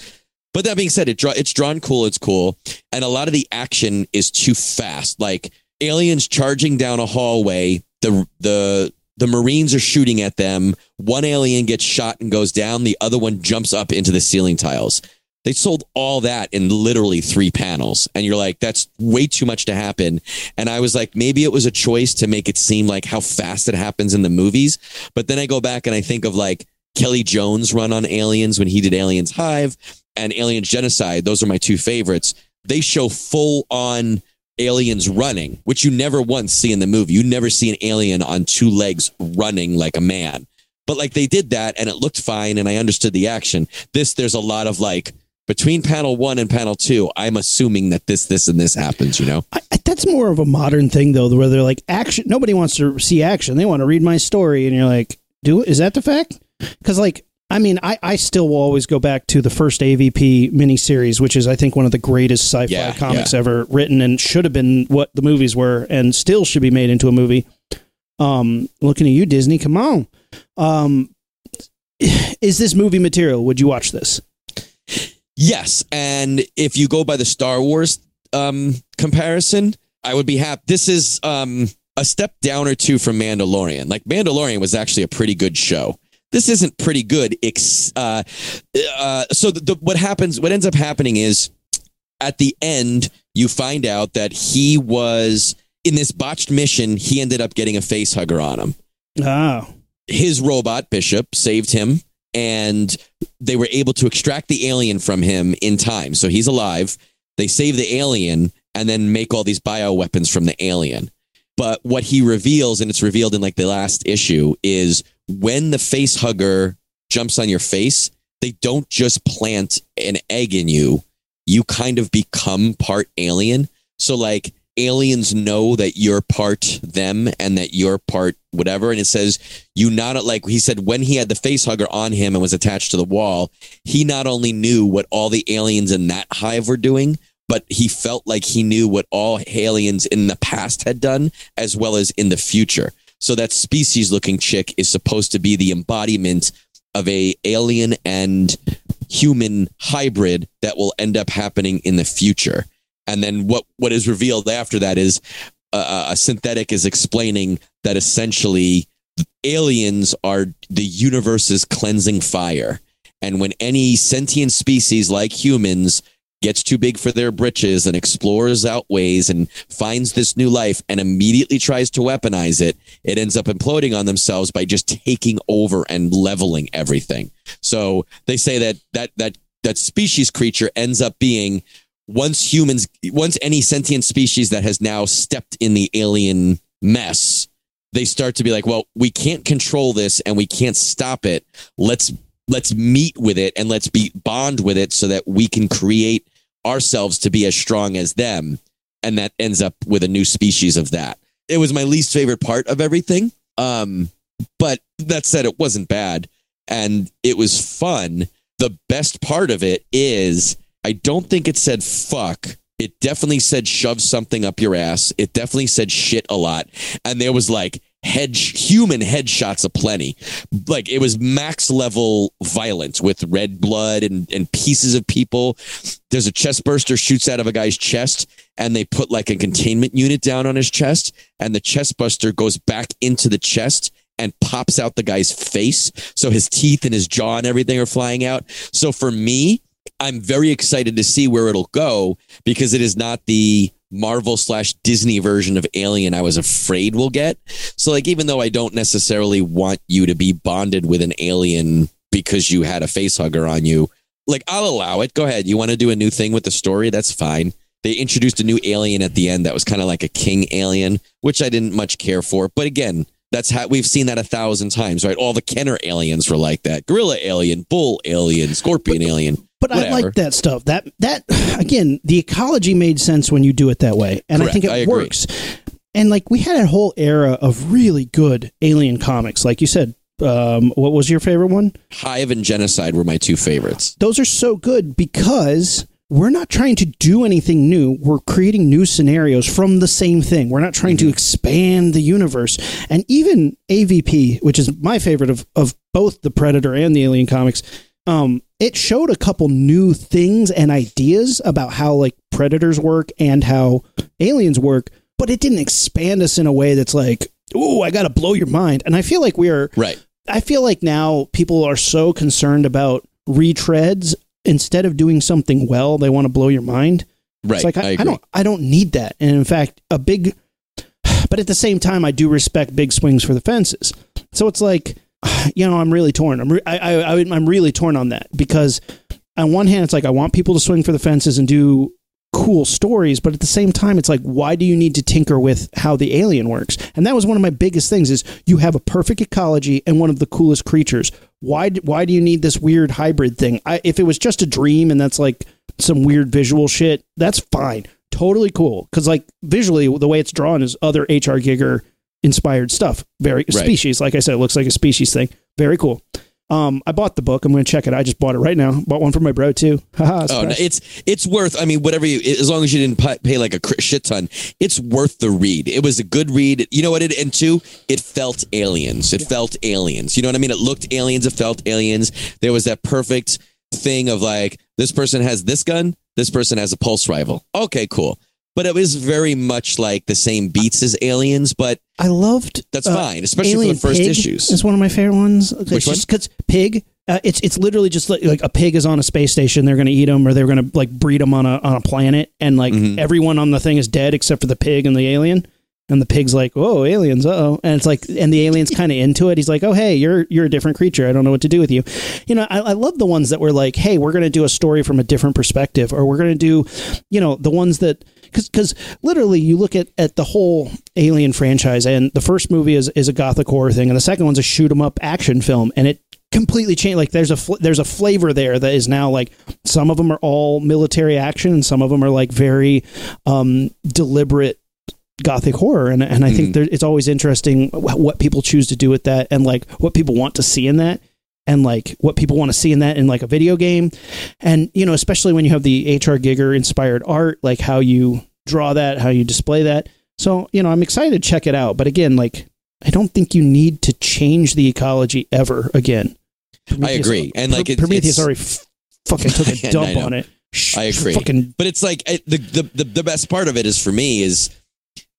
But that being said, it draw, it's drawn cool. It's cool, and a lot of the action is too fast. Like aliens charging down a hallway. The the the Marines are shooting at them. One alien gets shot and goes down. The other one jumps up into the ceiling tiles. They sold all that in literally three panels. And you're like, that's way too much to happen. And I was like, maybe it was a choice to make it seem like how fast it happens in the movies. But then I go back and I think of like Kelley Jones run on Aliens when he did Aliens Hive and Aliens Genocide. Those are my two favorites. They show full on aliens running, which you never once see in the movie. You never see an alien on two legs running like a man. But like they did that and it looked fine and I understood the action. This, there's a lot of like, between panel one and panel two, I'm assuming that this, this, and this happens, you know? I, that's more of a modern thing, though, where they're like, action. Nobody wants to see action. They want to read my story. And you're like, do is that the fact? Because, like, I mean, I, I still will always go back to the first AVP miniseries, which is, I think, one of the greatest sci fi Yeah, comics ever written and should have been what the movies were and still should be made into a movie. Um, looking at you, Disney, come on. Um, is this movie material? Would you watch this? Yes, and if you go by the Star Wars um, comparison, I would be happy. This is um, a step down or two from Mandalorian. Like Mandalorian was actually a pretty good show. This isn't pretty good. Ex- uh, uh, so the, the, what happens? What ends up happening is at the end you find out that he was in this botched mission. He ended up getting a face hugger on him Oh, his robot bishop saved him and they were able to extract the alien from him in time so he's alive they save the alien and then make all these bioweapons from the alien but what he reveals and it's revealed in like the last issue is when the face hugger jumps on your face they don't just plant an egg in you you kind of become part alien so like aliens know that you're part them and that you're part whatever. And it says you not like he said when he had the face hugger on him and was attached to the wall, he not only knew what all the aliens in that hive were doing, but he felt like he knew what all aliens in the past had done as well as in the future. So that species looking chick is supposed to be the embodiment of a alien and human hybrid that will end up happening in the future. And then what what is revealed after that is uh, a synthetic is explaining that essentially aliens are the universe's cleansing fire. And when any sentient species like humans gets too big for their britches and explores outways and finds this new life and immediately tries to weaponize it, it ends up imploding on themselves by just taking over and leveling everything. So they say that that that that species creature ends up being once humans once any sentient species that has now stepped in the alien mess they start to be like well we can't control this and we can't stop it let's let's meet with it and let's be bond with it so that we can create ourselves to be as strong as them and that ends up with a new species of that it was my least favorite part of everything um but that said it wasn't bad and it was fun the best part of it is I don't think it said fuck. It definitely said shove something up your ass. It definitely said shit a lot. And there was like head human headshots aplenty. Like it was max level violence with red blood and, and pieces of people. There's a chest burster shoots out of a guy's chest and they put like a containment unit down on his chest and the chest buster goes back into the chest and pops out the guy's face. So his teeth and his jaw and everything are flying out. So for me, I'm very excited to see where it'll go because it is not the Marvel slash Disney version of Alien I was afraid we'll get. So, like, even though I don't necessarily want you to be bonded with an alien because you had a face hugger on you, like, I'll allow it. Go ahead. You want to do a new thing with the story? That's fine. They introduced a new alien at the end that was kind of like a king alien, which I didn't much care for. But again, That's how we've seen that a thousand times, right? All the Kenner aliens were like that. Gorilla alien, bull alien, scorpion alien. But I like that stuff. That that again, the ecology made sense when you do it that way, and I think it I works. And like we had a whole era of really good alien comics, like you said. Um, what was your favorite one? Hive and Genocide were my two favorites. Those are so good because we're not trying to do anything new. We're creating new scenarios from the same thing. We're not trying to expand the universe. And even AVP, which is my favorite of, of both the Predator and the Alien comics, um, it showed a couple new things and ideas about how like predators work and how aliens work, but it didn't expand us in a way that's like, oh, I got to blow your mind. And I feel like we are Right. I feel like now people are so concerned about retreads instead of doing something well, they want to blow your mind. Right. It's like I, I, I, don't I don't need that. And in fact, a big but at the same time I do respect big swings for the fences. So it's like you know, I'm really torn. I'm re- I, I, I I'm really torn on that because on one hand it's like I want people to swing for the fences and do cool stories but at the same time it's like why do you need to tinker with how the alien works? And that was one of my biggest things is you have a perfect ecology and one of the coolest creatures. Why why do you need this weird hybrid thing? I, if it was just a dream and that's like some weird visual shit that's fine. Totally cool. Because like visually the way it's drawn is other hr giger inspired stuff. Very Right. species like i said it looks like a species thing. Very cool um, I bought the book. I'm going to check it. I just bought it right now. Bought one for my bro too. Haha, Oh, no, it's it's worth. I mean, whatever you, as long as you didn't pay, pay like a shit ton, it's worth the read. It was a good read. You know what? It and two, it felt aliens. It felt aliens. You know what I mean? It looked aliens. It felt aliens. There was that perfect thing of like this person has this gun, this person has a pulse rifle. Okay, cool. But it was very much like the same beats as aliens, but I loved that's uh, fine, especially Alien for the first Pig issues. It's one of my favorite ones. It's Which one? because pig. Uh, it's it's literally just like, like a pig is on a space station. They're going to eat them, or they're going to like breed them on a on a planet, and like Mhm. everyone on the thing is dead except for the pig and the alien. And the pig's like, "Oh, aliens! Uh oh!" And it's like, and the alien's kind of into it. He's like, "Oh, hey, you're you're a different creature. I don't know what to do with you." You know, I, I love the ones that were like, "Hey, we're going to do a story from a different perspective," or we're going to do, you know, the ones that because because literally you look at at the whole Alien franchise, and the first movie is is a gothic horror thing, and the second one's a shoot 'em up action film, and it completely changed. Like there's a fl- there's a flavor there that is now like some of them are all military action, and some of them are like very um, deliberate gothic horror and and I think there, it's always interesting what people choose to do with that and like what people want to see in that and like what people want to see in that in like a video game. And you know especially when you have the HR Giger inspired art like how you draw that how you display that. So you know I'm excited to check it out. But again like I don't think you need to change the ecology ever again. Prometheus- agree. And, like, it's- Prometheus it's- already f- fucking took a dump on it. Sh- I agree. fucking But it's like I, the, the the the best part of it is for me is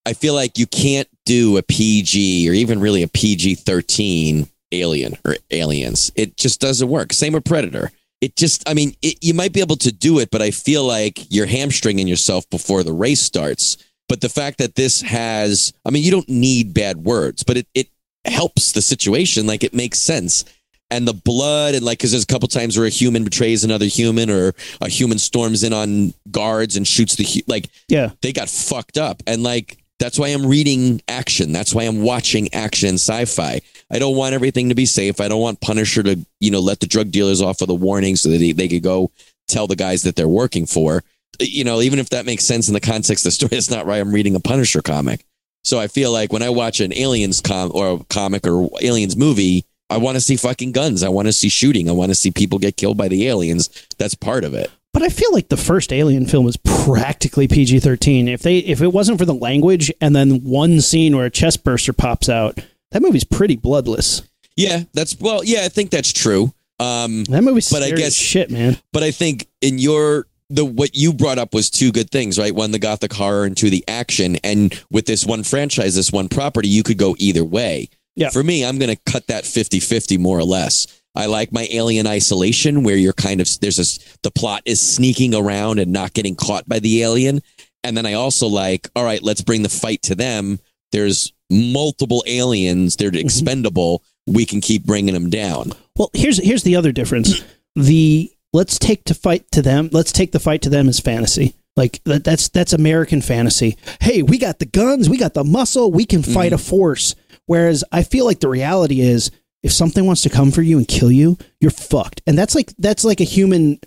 I feel like you can't do a PG or even really a PG thirteen alien or aliens. It just doesn't work. Same with Predator. It just I mean it, you might be able to do it, but I feel like you're hamstringing yourself before the race starts. But the fact that this has I mean you don't need bad words, but it it helps the situation. Like it makes sense. And the blood and like because there's a couple times where a human betrays another human or a human storms in on guards and shoots the hu- like yeah they got fucked up and like that's why I'm reading action. That's why I'm watching action sci-fi. I don't want everything to be safe. I don't want Punisher to, you know, let the drug dealers off with a warning so that they, they could go tell the guys that they're working for. You know, even if that makes sense in the context of the story, it's not right. I'm reading a Punisher comic. So I feel like when I watch an Aliens com or comic or Aliens movie, I want to see fucking guns. I want to see shooting. I want to see people get killed by the aliens. That's part of it. But I feel like the first Alien film is practically PG thirteen. If they if it wasn't for the language and then one scene where a chest burster pops out, that movie's pretty bloodless. Yeah, that's well, yeah, I think that's true. Um, That movie's But I guess- shit, man. but I think in your the what you brought up was two good things, right? One the gothic horror and two the action. And with this one franchise, this one property, you could go either way. Yeah. For me, I'm going to cut that 50-50 more or less. I like my alien isolation where you're kind of there's a the plot is sneaking around and not getting caught by the alien. And then I also like, all right, let's bring the fight to them. There's multiple aliens, they're mm-hmm. expendable. We can keep bringing them down. Well, here's here's the other difference. The let's take to fight to them. Let's take the fight to them as fantasy. Like that, that's that's American fantasy. Hey, we got the guns, we got the muscle, we can fight mm-hmm. a force. Whereas I feel like the reality is if something wants to come for you and kill you, you're fucked. And that's like that's like a human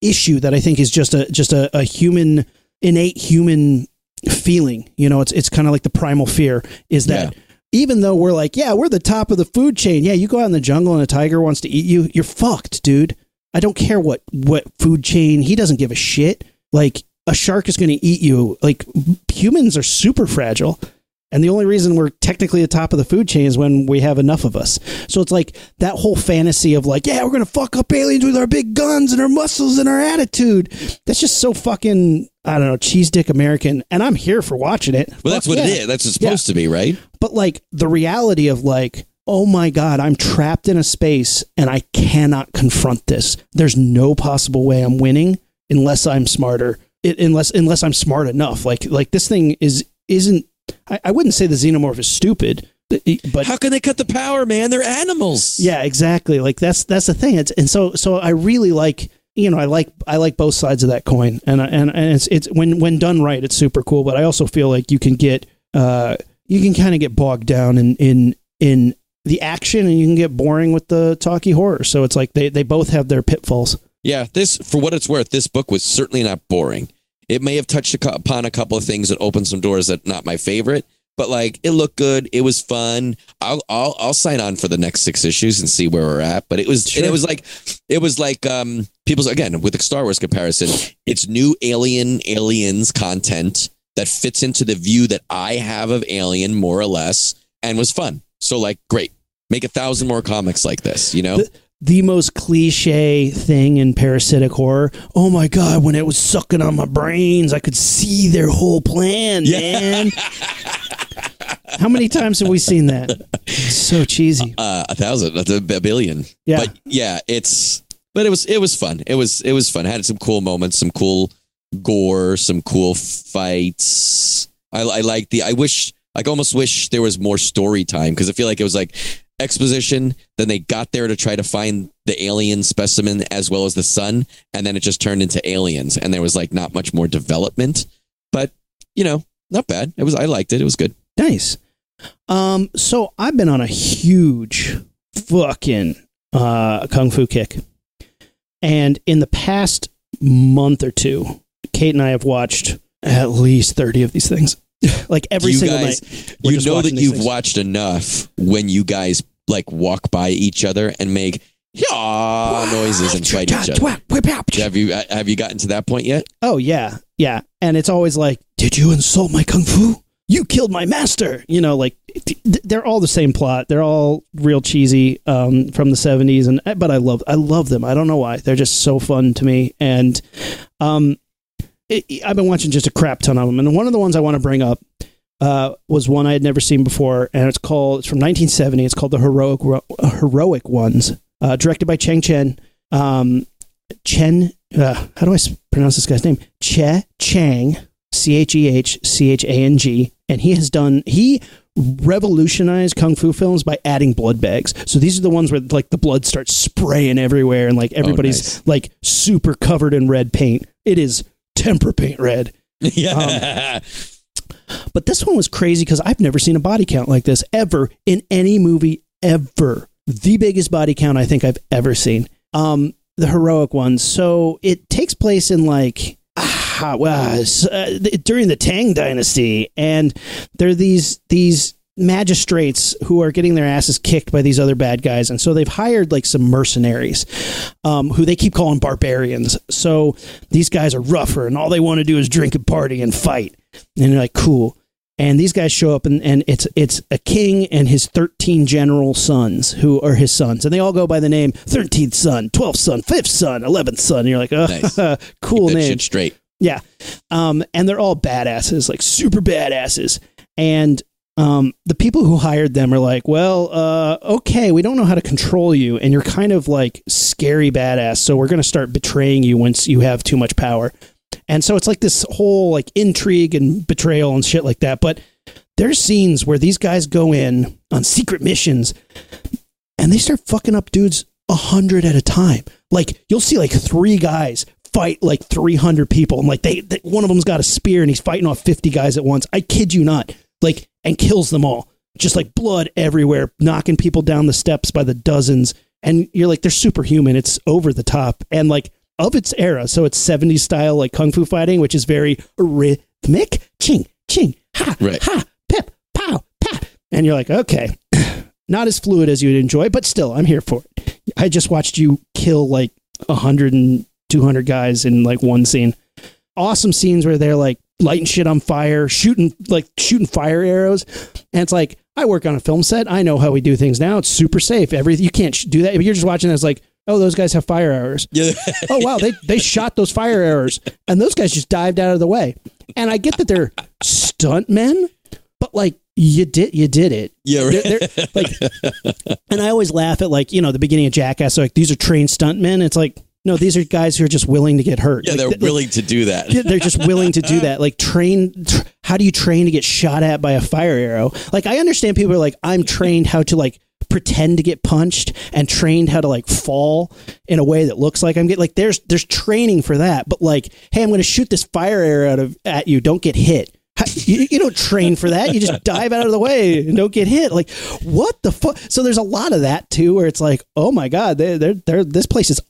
issue that I think is just a just a, a human innate human feeling. You know, it's it's kind of like the primal fear is that Yeah. even though we're like, yeah, we're the top of the food chain. Yeah, you go out in the jungle and a tiger wants to eat you, you're fucked, dude. I don't care what what food chain. He doesn't give a shit. Like a shark is going to eat you. Like humans are super fragile. And the only reason we're technically the top of the food chain is when we have enough of us. So it's like that whole fantasy of like, yeah, we're going to fuck up aliens with our big guns and our muscles and our attitude. That's just so fucking, I don't know, cheese dick American. And I'm here for watching it. Well, that's what it yeah. is. That's what it's supposed to be, right? But like the reality of like, oh my God, I'm trapped in a space and I cannot confront this. There's no possible way I'm winning unless I'm smarter. It, unless unless I'm smart enough. Like like this thing is isn't I, I wouldn't say the xenomorph is stupid, but How can they cut the power, man? They're animals. yeah, exactly. Like that's that's the thing. It's, and so so I really like you know I like I like both sides of that coin, and and and it's it's when when done right, it's super cool. But I also feel like you can get uh you can kind of get bogged down in in in the action, and you can get boring with the talky horror. So it's like they they both have their pitfalls. Yeah, this, for what it's worth, this book was certainly not boring. It may have touched upon a couple of things that opened some doors that not my favorite, but like it looked good. It was fun. I'll I'll, I'll sign on for the next six issues and see where we're at. But it was and Sure. it was like it was like um people's again with the Star Wars comparison. It's new Alien aliens content that fits into the view that I have of Alien more or less, and was fun. So like great, make a thousand more comics like this. You know. The, the most cliche thing in parasitic horror. Oh my god, when it was sucking on my brains, I could see their whole plan, man. How many times have we seen that? It's so cheesy. uh, a thousand, a, a billion. Yeah. But yeah, it's but it was it was fun. It was it was fun. It had some cool moments, some cool gore, some cool fights. I I like the. I wish I almost wish there was more story time because I feel like it was like exposition. Then they got there to try to find the alien specimen as well as the sun, and then it just turned into aliens, and there was like not much more development. But you know, not bad. It was. I liked it. It was good. Nice. Um, so I've been on a huge fucking uh kung fu kick. And in the past month or two, Kate and I have watched at least 30 of these things. like every you single guys, night. you know that you've things. watched enough when you guys like walk by each other and make yeah noises and fight each other. Have you uh, have you gotten to that point yet? Oh yeah, yeah, and it's always like, "Did you insult my kung fu? You killed my master." You know, like th- they're all the same plot. They're all real cheesy um, from the seventies, and but I love I love them. I don't know why they're just so fun to me, and um, it, I've been watching just a crap ton of them. And one of the ones I want to bring up uh, was one I had never seen before, and it's called it's from 1970. It's called the heroic heroic ones, uh, directed by Cheng Chen. Um, Chen, uh, how do I pronounce this guy's name? Cheh Chang, C H E H C H A N G, and he has done he revolutionized kung fu films by adding blood bags. So these are the ones where like the blood starts spraying everywhere, and like everybody's nice. like super covered in red paint. It is tempera paint red. yeah. But this one was crazy because I've never seen a body count like this ever in any movie ever. The biggest body count I think I've ever seen. Um, the heroic ones. So it takes place in like ah, well, uh, during the Tang Dynasty, and there are these these magistrates who are getting their asses kicked by these other bad guys, and so they've hired like some mercenaries, um, who they keep calling barbarians. So these guys are rougher, and all they want to do is drink and party and fight. And they're like, cool. And these guys show up, and, and it's it's a king and his thirteen general sons who are his sons, and they all go by the name thirteenth son, twelfth son, fifth son, eleventh son. And you're like, oh, Nice. cool name. straight. Yeah. Um, and they're all badasses, like super badasses. And um, the people who hired them are like, well, uh, okay, we don't know how to control you, and you're kind of like scary badass, so we're going to start betraying you once you have too much power. And so it's like this whole like intrigue and betrayal and shit like that. But there's scenes where these guys go in on secret missions and they start fucking up dudes a hundred at a time. Like you'll see like three guys fight like 300 people and like they, they one of them's got a spear and he's fighting off 50 guys at once i kid you not like and kills them all. Just like blood everywhere knocking people down the steps by the dozens. And you're like they're superhuman. It's over the top. And like of its era so it's 70s style like kung fu fighting which is very rhythmic. Ching ching ha Right. ha pip pow pa. And you're like okay not as fluid as you'd enjoy but still i'm here for it. I just watched you kill like 100 and 200 guys in like one scene. Awesome scenes where they're like lighting shit on fire shooting like shooting fire arrows. And it's like i work on a film set. I know how we do things now. It's super safe. Everything you can't sh- do that. If you're just watching this like oh those guys have fire arrows. Yeah. oh wow. They they shot those fire arrows. And those guys just dived out of the way. And i get that they're stunt men but like you did you did it. Yeah, right. They're- they're, like and i always laugh at like you know the beginning of jackass like these are trained stunt men it's like no these are guys who are just willing to get hurt Yeah, Like, they're th- willing to do that. they're just willing to do that. Like train. Tr- how do you train to get shot at by a fire arrow? Like I understand people are like, I'm trained how to like pretend to get punched and trained how to like fall in a way that looks like I'm getting like there's there's training for that. But like, hey, I'm going to shoot this fire arrow out of at you. Don't get hit. You, you don't train for that. You just dive out of the way and don't get hit. Like what the fuck? So there's a lot of that too, where it's like, oh my god, they're, they're, they're, this place is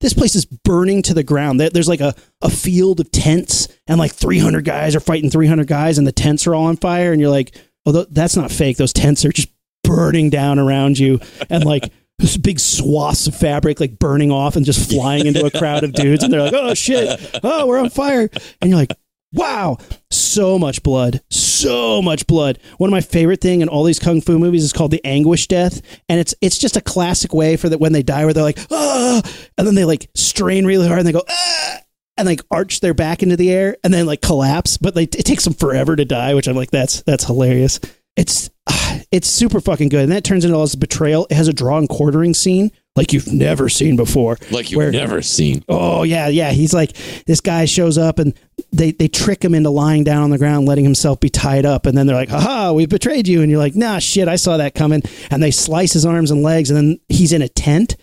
this place is burning to the ground. There's like a, a field of tents, and like 300 guys are fighting 300 guys, and the tents are all on fire. And you're like, oh, th- that's not fake. Those tents are just burning down around you, and like this big swaths of fabric like burning off and just flying into a crowd of dudes. And they're like, oh shit, oh, we're on fire. And you're like, wow, so much blood, so much blood. One of my favorite thing in all these kung fu movies is called the anguish death, and it's it's just a classic way for that when they die, where they're like ah, and then they like strain really hard and they go ah, and like arch their back into the air and then like collapse, but like it takes them forever to die, which I'm like that's that's hilarious. It's ah, it's super fucking good, and that turns into all this betrayal. It has a draw and quartering scene like you've never seen before. Like you've Where- never seen. Oh yeah, yeah. He's like this guy shows up and they they trick him into lying down on the ground, letting himself be tied up, and then they're like, "Haha, we've betrayed you." And you're like, "Nah, shit, I saw that coming." And they slice his arms and legs, and then he's in a tent,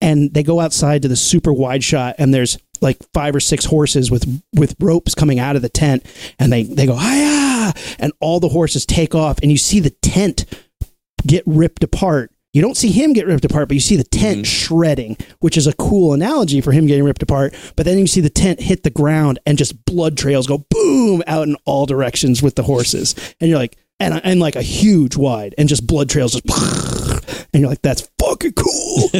and they go outside to the super wide shot, and there's like five or six horses with with ropes coming out of the tent, and they they go, "Hiya!" and all the horses take off, and you see the tent get ripped apart. You don't see him get ripped apart, but you see the tent mm-hmm. shredding, which is a cool analogy for him getting ripped apart. But then you see the tent hit the ground and just blood trails go boom out in all directions with the horses. And you're like, and, and like a huge wide, and just blood trails just, and you're like, that's fucking cool.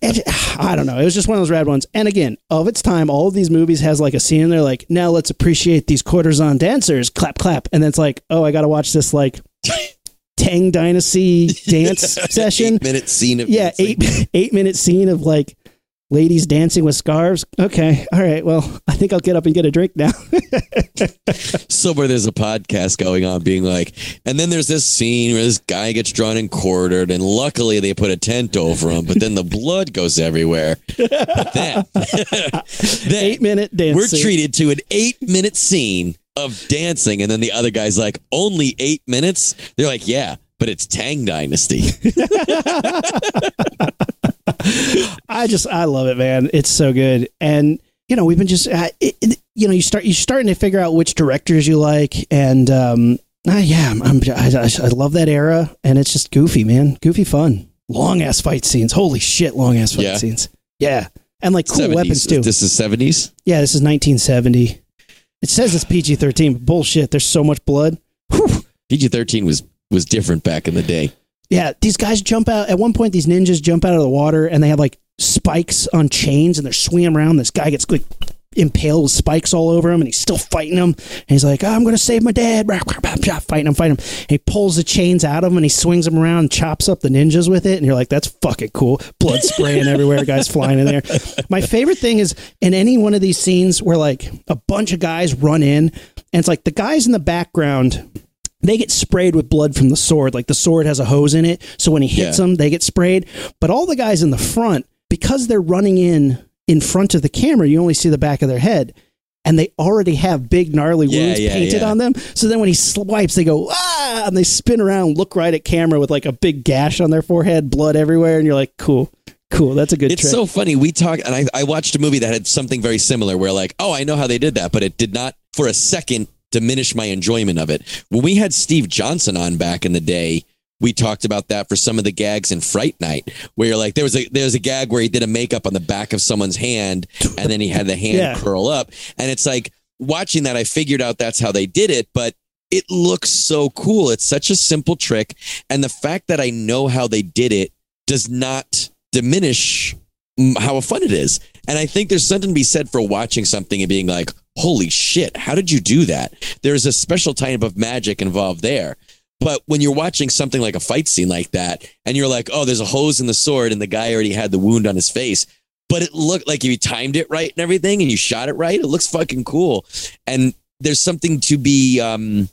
and I don't know. It was just one of those rad ones. And again, of its time, all of these movies has like a scene and they're like, now let's appreciate these courtesan dancers. Clap, clap. And then it's like, oh, I got to watch this like Tang Dynasty dance session. Eight minute scene of Yeah, dancing. eight eight minute scene of like ladies dancing with scarves. Okay, all right. Well, I think I'll get up and get a drink now. somewhere there's a podcast going on being like, and then there's this scene where this guy gets drawn and quartered, and luckily they put a tent over him, but then the blood goes everywhere. But then, then eight minute dance. we're treated to an eight minute scene of dancing, and then the other guy's like, only eight minutes? They're like, yeah. But it's Tang Dynasty. I just I love it, man. It's so good, and you know we've been just uh, it, it- you know you start you're starting to figure out which directors you like, and um, ah, yeah, I'm, I'm I, I I love that era, and it's just goofy, man, goofy fun, long ass fight scenes. Holy shit, long ass fight Yeah. scenes. Yeah, and like cool 70s. weapons too. This is 70s. Yeah, this is 1970. It says it's PG 13, bullshit. There's so much blood. PG 13 was, was different back in the day. Yeah, these guys jump out. At one point, these ninjas jump out of the water and they have like spikes on chains and they're swinging around. This guy gets like impaled with spikes all over him and he's still fighting him. And he's like, oh, I'm going to save my dad. Fighting him, fighting him. And he pulls the chains out of him and he swings them around and chops up the ninjas with it. And you're like, that's fucking cool. Blood spraying everywhere, guys flying in there. My favorite thing is in any one of these scenes where like a bunch of guys run in and it's like the guys in the background they get sprayed with blood from the sword. Like the sword has a hose in it. So when he hits Yeah. them, they get sprayed. But all the guys in the front, because they're running in in front of the camera, you only see the back of their head. And they already have big gnarly Yeah, wounds yeah, painted yeah. on them. So then when he swipes, they go, ah, and they spin around, look right at camera with like a big gash on their forehead, blood everywhere. And you're like, cool, Cool. That's a good It's trick. so funny. We talk, and I, I watched a movie that had something very similar where, like, oh, I know how they did that, but it did not for a second diminish my enjoyment of it. When we had Steve Johnson on back in the day, we talked about that for some of the gags in Fright Night, where you're like, there was a there's a gag where he did a makeup on the back of someone's hand, and then he had the hand Yeah. curl up, and it's like watching that, I figured out that's how they did it, but it looks so cool. It's such a simple trick, and the fact that I know how they did it does not diminish how fun it is. And I think there's something to be said for watching something and being like, holy shit, how did you do that? There's a special type of magic involved there. But when you're watching something like a fight scene like that, and you're like, oh, there's a hose in the sword, and the guy already had the wound on his face, but it looked like if you timed it right and everything, and you shot it right, it looks fucking cool. And there's something to be, um,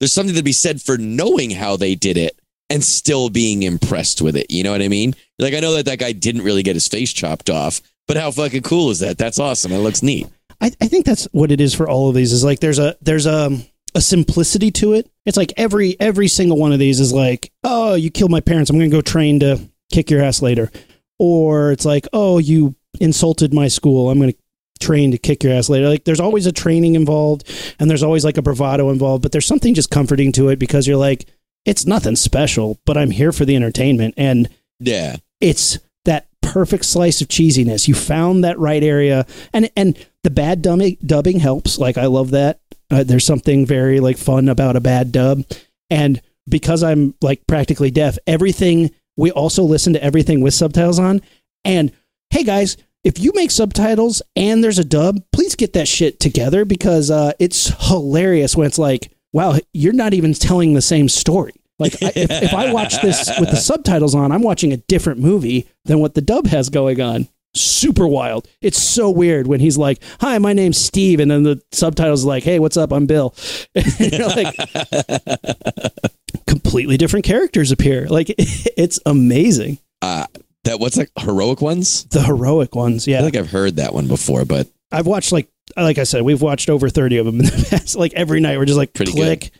there's something to be said for knowing how they did it and still being impressed with it. You know what I mean? Like, I know that that guy didn't really get his face chopped off, but how fucking cool is that? That's awesome. It looks neat. I, I think that's what it is for all of these. Is like there's a there's a a simplicity to it. It's like every every single one of these is like, oh, you killed my parents. I'm going to go train to kick your ass later. Or it's like, oh, you insulted my school. I'm going to train to kick your ass later. Like there's always a training involved, and there's always like a bravado involved. But there's something just comforting to it because you're like, it's nothing special, but I'm here for the entertainment and Yeah. it's that perfect slice of cheesiness. You found that right area, and and the bad dubbing dubbing helps. Like I love that. Uh, there's something very like fun about a bad dub, and because I'm like practically deaf, everything we also listen to everything with subtitles on. And hey guys, if you make subtitles and there's a dub, please get that shit together because uh, it's hilarious when it's like, wow, you're not even telling the same story. Like I, if, if I watch this with the subtitles on, I'm watching a different movie than what the dub has going on. Super wild. It's so weird when he's like, "Hi, my name's Steve," and then the subtitles like, "Hey, what's up? I'm Bill." You're like, completely different characters appear. Like it's amazing. Uh, that what's that? Heroic ones? The heroic ones, Yeah, I think I've heard that one before, but I've watched like like I said, we've watched over thirty of them in the past. Like every night, we're just like Pretty click.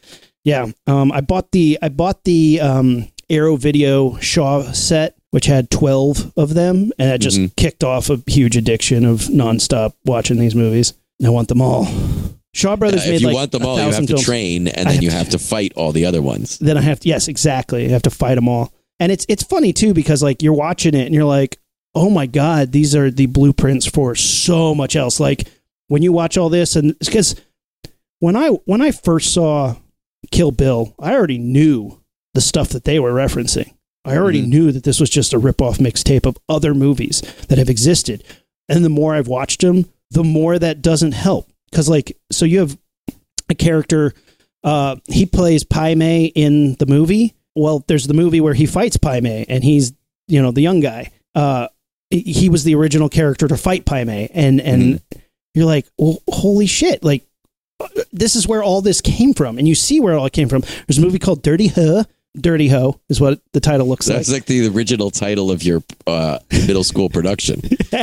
Yeah. Um, I bought the I bought the um Arrow Video Shaw set, which had twelve of them, and it just Mhm. kicked off a huge addiction of nonstop watching these movies. I want them all. Shaw Brothers uh, made if you like want them all, you have to films. train and then have you to- have to fight all the other ones. then I have to yes, exactly. I have to fight them all. And it's it's funny too because like you're watching it and you're like, "Oh my god, these are the blueprints for so much else." Like when you watch all this and cuz when I when I first saw Kill Bill, I already knew the stuff that they were referencing. I already Mhm. knew that this was just a rip-off mixtape of other movies that have existed. And the more I've watched them, the more that doesn't help. Cuz like so you have a character uh, he plays Pai Mei in the movie. Well, there's the movie where he fights Pai Mei, and he's you know the young guy. Uh, he- was the original character to fight Pai Mei, and and you're like, well, holy shit! Like uh, this is where all this came from, and you see where it all came from. There's a movie called Dirty Ho. Dirty Ho is what the title looks That's like. That's like the original title of your uh, middle school production.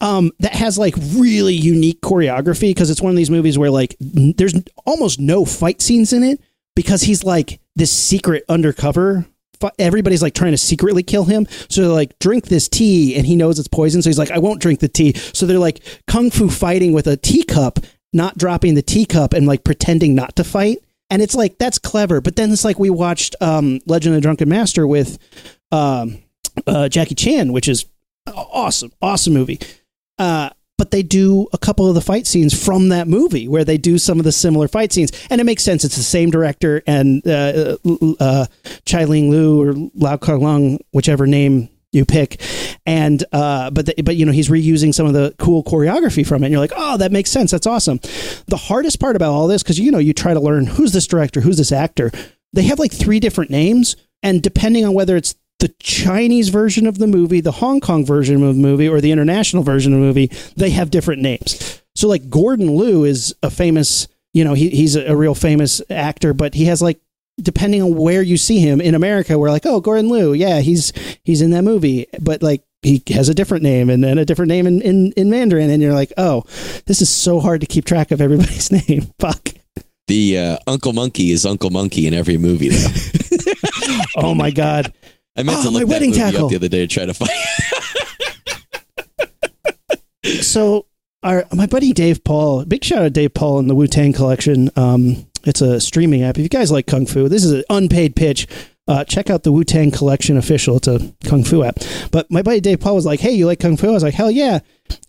um, that has like really unique choreography because it's one of these movies where like n- there's almost no fight scenes in it because he's like this secret undercover. fi- Everybody's like trying to secretly kill him. So they're like, drink this tea. And he knows it's poison. So he's like, I won't drink the tea. So they're like kung fu fighting with a teacup, not dropping the teacup and like pretending not to fight. And it's like, that's clever. But then it's like we watched um, Legend of the Drunken Master with um, uh, Jackie Chan, which is awesome, awesome movie. Uh, but they do a couple of the fight scenes from that movie where they do some of the similar fight scenes, and it makes sense. It's the same director and uh, uh, Chai Ling Lu or Lau Kar Lung, whichever name you pick, and uh, but the, but you know he's reusing some of the cool choreography from it. And you're like, oh, that makes sense. That's awesome. The hardest part about all this, because you know you try to learn who's this director, who's this actor. They have like three different names, and depending on whether it's the Chinese version of the movie, the Hong Kong version of the movie, or the international version of the movie, they have different names. So, like Gordon Liu is a famous, you know, he, he's a, a real famous actor, but he has like, depending on where you see him in America, we're like, oh, Gordon Liu, yeah, he's he's in that movie, but like he has a different name and then a different name in, in, in Mandarin, and you're like, oh, this is so hard to keep track of everybody's name. Fuck. The uh, Uncle Monkey is Uncle Monkey in every movie, though. Oh my god. I meant Oh, to my look that wedding movie tackle. up the other day to try to find. So our my buddy Dave Paul, big shout out to Dave Paul in the Wu Tang Collection. Um, it's a streaming app. If you guys like kung fu, this is an unpaid pitch. Uh, check out the Wu Tang Collection official. It's a kung fu app. But my buddy Dave Paul was like, "Hey, you like kung fu?" I was like, "Hell yeah!"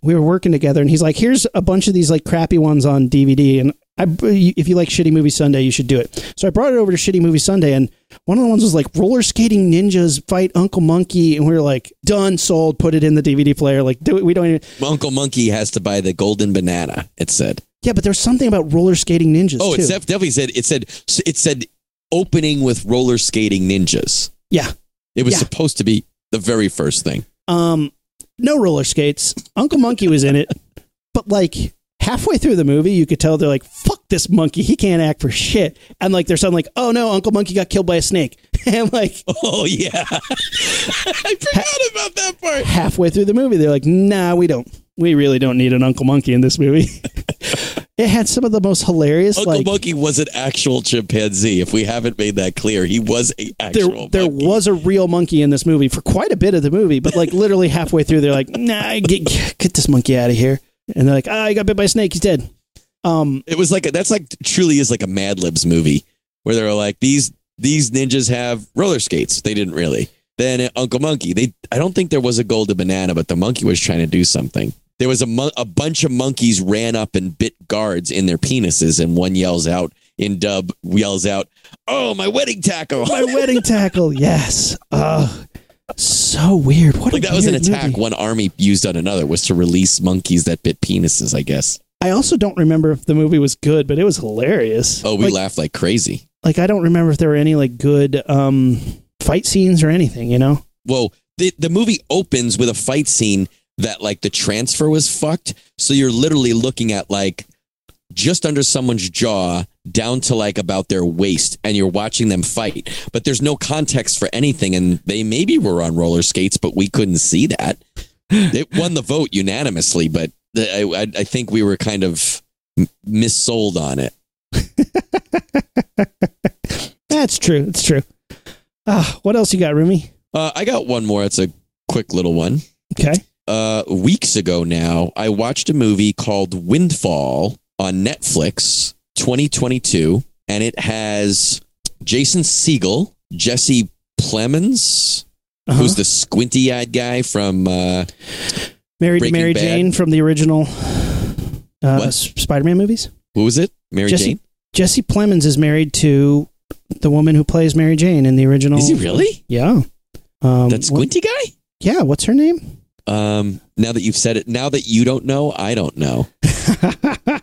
We were working together, and he's like, "Here's a bunch of these like crappy ones on DVD." And I, if you like Shitty Movie Sunday, you should do it. So I brought it over to Shitty Movie Sunday, and one of the ones was like roller skating ninjas fight Uncle Monkey, and we were like, "Done, sold." Put it in the DVD player. Like, do. We don't even. Uncle Monkey has to buy the golden banana. It said. Yeah, but there's something about roller skating ninjas. Oh, too. it definitely said. It said. It said opening with roller skating ninjas. Yeah. It was Yeah. supposed to be the very first thing. Um, no roller skates. Uncle Monkey was in it, but like halfway through the movie, you could tell they're like, "Fuck this monkey, he can't act for shit." And like, there's something like, "Oh no, Uncle Monkey got killed by a snake." and like, Oh yeah, I forgot about that part. halfway through the movie, they're like, "Nah, we don't. We really don't need an Uncle Monkey in this movie." it had some of the most hilarious, Uncle like. Monkey was an actual chimpanzee. If we haven't made that clear, he was a there, actual. there monkey. was a real monkey in this movie for quite a bit of the movie, but like literally halfway through, they're like, "Nah, get get this monkey out of here," and they're like, "Ah, he got bit by a snake. He's dead." Um, It was like a, that's like truly is like a Mad Libs movie where they're like these these ninjas have roller skates. They didn't really. Then Uncle Monkey. They I don't think there was a golden banana, but the monkey was trying to do something. There was a mon- a bunch of monkeys ran up and bit guards in their penises, and one yells out in dub yells out, "Oh, my wedding tackle!" my wedding tackle, yes. Oh, so weird. What like that was an attack movie. one army used on another was to release monkeys that bit penises. I guess. I also don't remember if the movie was good, but it was hilarious. Oh, we like, laughed like crazy. like I don't remember if there were any like good um fight scenes or anything. You know? Well, the the movie opens with a fight scene that like the transfer was fucked. So you're literally looking at like just under someone's jaw down to like about their waist and you're watching them fight. But there's no context for anything and they maybe were on roller skates but we couldn't see that. It won the vote unanimously, but I, I I think we were kind of missold on it. That's true. It's true. Ah, what else you got, Rumi? Uh, I got one more. It's a quick little one. Okay. Uh, weeks ago now, I watched a movie called Windfall on Netflix 2022, and it has Jason Segel, Jesse Plemons, Uh-huh. who's the squinty eyed guy from. Uh, Married Breaking Mary Bad? Jane from the original uh, Spider-Man movies. what was it? Mary Jesse Jane? Jesse Plemons is married to the woman who plays Mary Jane in the original. Is he really? Yeah. Um, That what- squinty guy? yeah. What's her name? Um, now that you've said it, now that you don't know, I don't know.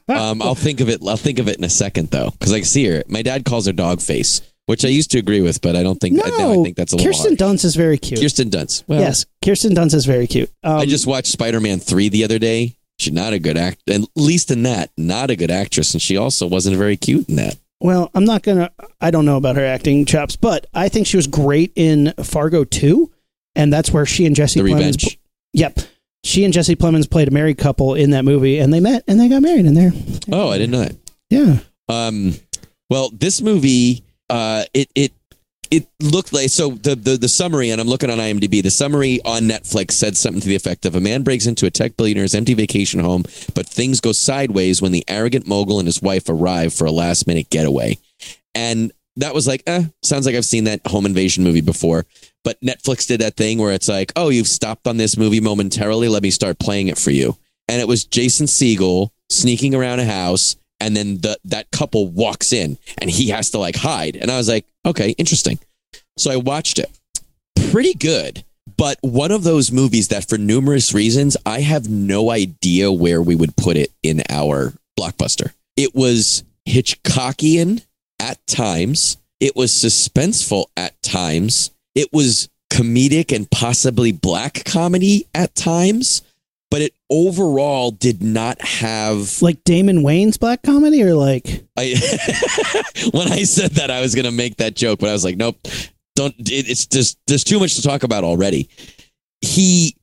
Um, I'll think of it. I'll think of it in a second though, because I see her. My dad calls her dog face, which I used to agree with, but I don't think. no, now I think that's a little Kirsten harsh. Dunst is very cute. Kirsten Dunst. Well, yes, Kirsten Dunst is very cute. Um, I just watched Spider Man 3 the other day. She's not a good act, at least in that, not a good actress. And she also wasn't very cute in that. well, I'm not gonna. I don't know about her acting chops, but I think she was great in Fargo 2, and that's where she and Jesse The Plemons. Revenge. Yep, she and Jesse Plemons played a married couple in that movie, and they met and they got married in there. Oh, I didn't know that. Yeah. Um, well, this movie, uh, it, it, it looked like so the, the the summary and I'm looking on IMDb the summary on Netflix said something to the effect of a man breaks into a tech billionaire's empty vacation home but things go sideways when the arrogant mogul and his wife arrive for a last minute getaway and that was like eh sounds like I've seen that home invasion movie before but Netflix did that thing where it's like oh you've stopped on this movie momentarily. Let me start playing it for you. And it was Jason Segel sneaking around a house and then the that couple walks in and he has to like hide. And i was like okay interesting. So i watched it. Pretty good. But one of those movies that for numerous reasons i have no idea where we would put it in our blockbuster. It was hitchcockian at times. It was suspenseful at times it was comedic and possibly black comedy at times but it overall did not have Like Damon Wayans black comedy, or like I when I said that I was gonna make that joke, but I was like, nope, don't. It, it's just there's too much to talk about already. He,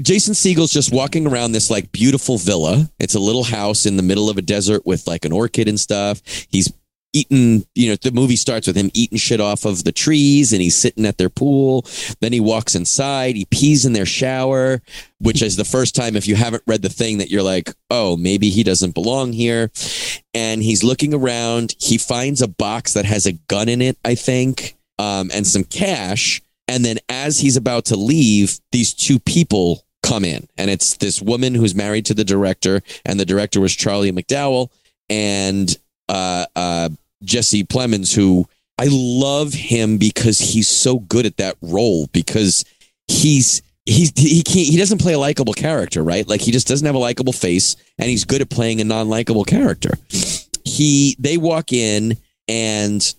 Jason Segel's just walking around this like beautiful villa. It's a little house in the middle of a desert with like an orchid and stuff. He's eating, you know, the movie starts with him eating shit off of the trees and he's sitting at their pool. Then he walks inside, he pees in their shower, which is the first time, if you haven't read the thing, that you're like, oh, maybe he doesn't belong here. And he's looking around. He finds a box that has a gun in it, I think, um, and some cash. And then as he's about to leave, these two people come in. And it's this woman who's married to the director, and the director was Charlie McDowell. And uh, uh, Jesse Plemons, who I love him because he's so good at that role because he's he's he can't he doesn't play a likable character, right? Like he just doesn't have a likable face, and he's good at playing a non-likable character. He they walk in and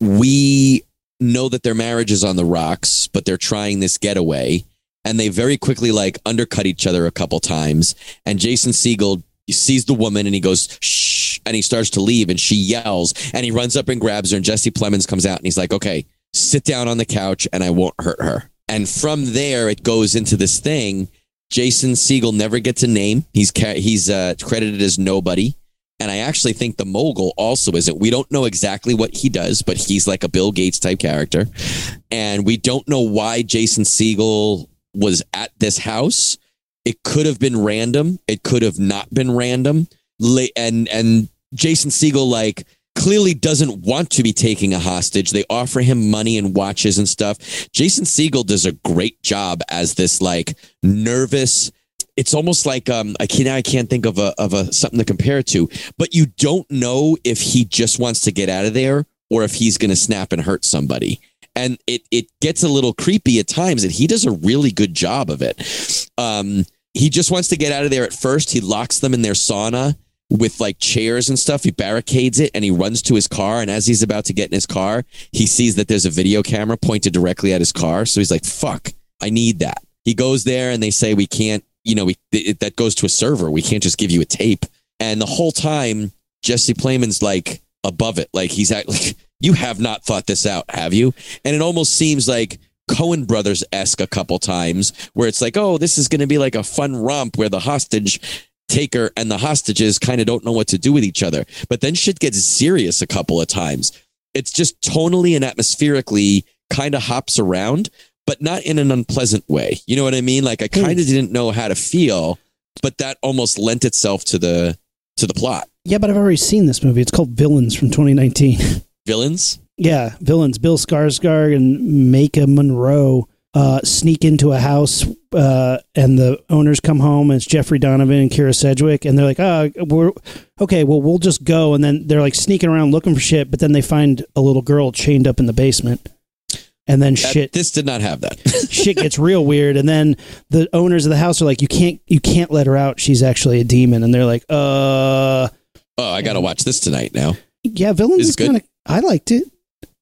we know that their marriage is on the rocks, but they're trying this getaway. And they very quickly like undercut each other a couple times. And Jason Segel sees the woman and he goes, shh, and he starts to leave and she yells and he runs up and grabs her. And Jesse Plemons comes out and he's like, okay, sit down on the couch and I won't hurt her. And from there, it goes into this thing. Jason Segel never gets a name. He's he's uh, credited as nobody. And I actually think the mogul also isn't. We don't know exactly what he does, but he's like a Bill Gates type character. And we don't know why Jason Segel was at this house. It could have been random. It could have not been random. And and Jason Segel like clearly doesn't want to be taking a hostage. They offer him money and watches and stuff. Jason Segel does a great job as this like nervous. It's almost like um I can't I can't think of a of a something to compare it to, but you don't know if he just wants to get out of there or if he's going to snap and hurt somebody. And it it gets a little creepy at times, and he does a really good job of it. Um, he just wants to get out of there at first. He locks them in their sauna with like chairs and stuff. He barricades it and he runs to his car. And as he's about to get in his car, he sees that there's a video camera pointed directly at his car. So he's like, fuck, I need that. He goes there and they say, we can't, you know, we, it, that goes to a server. We can't just give you a tape. And the whole time, Jesse Plemons's like above it. Like he's at, like, you have not thought this out, have you? And it almost seems like Coen Brothers esque a couple times where it's like, oh, this is going to be like a fun romp where the hostage taker and the hostages kind of don't know what to do with each other. But then shit gets serious a couple of times. It's just tonally and atmospherically kind of hops around, but not in an unpleasant way. You know what I mean? Like I hmm. kind of didn't know how to feel, but that almost lent itself to the to the plot. Yeah, but I've already seen this movie. It's called Villains from 2019. Villains? yeah, villains. Bill Skarsgård and Maika Monroe uh, sneak into a house, uh, and the owners come home. And it's Jeffrey Donovan and Kyra Sedgwick, and they're like, "Oh, we're okay. Well, we'll just go." And then they're like sneaking around looking for shit, but then they find a little girl chained up in the basement. And then That- shit this did not have that. shit gets real weird and then the owners of the house are like you can't you can't let her out she's actually a demon and they're like uh oh, I got to watch this tonight now. yeah villains Is is, kind of i liked it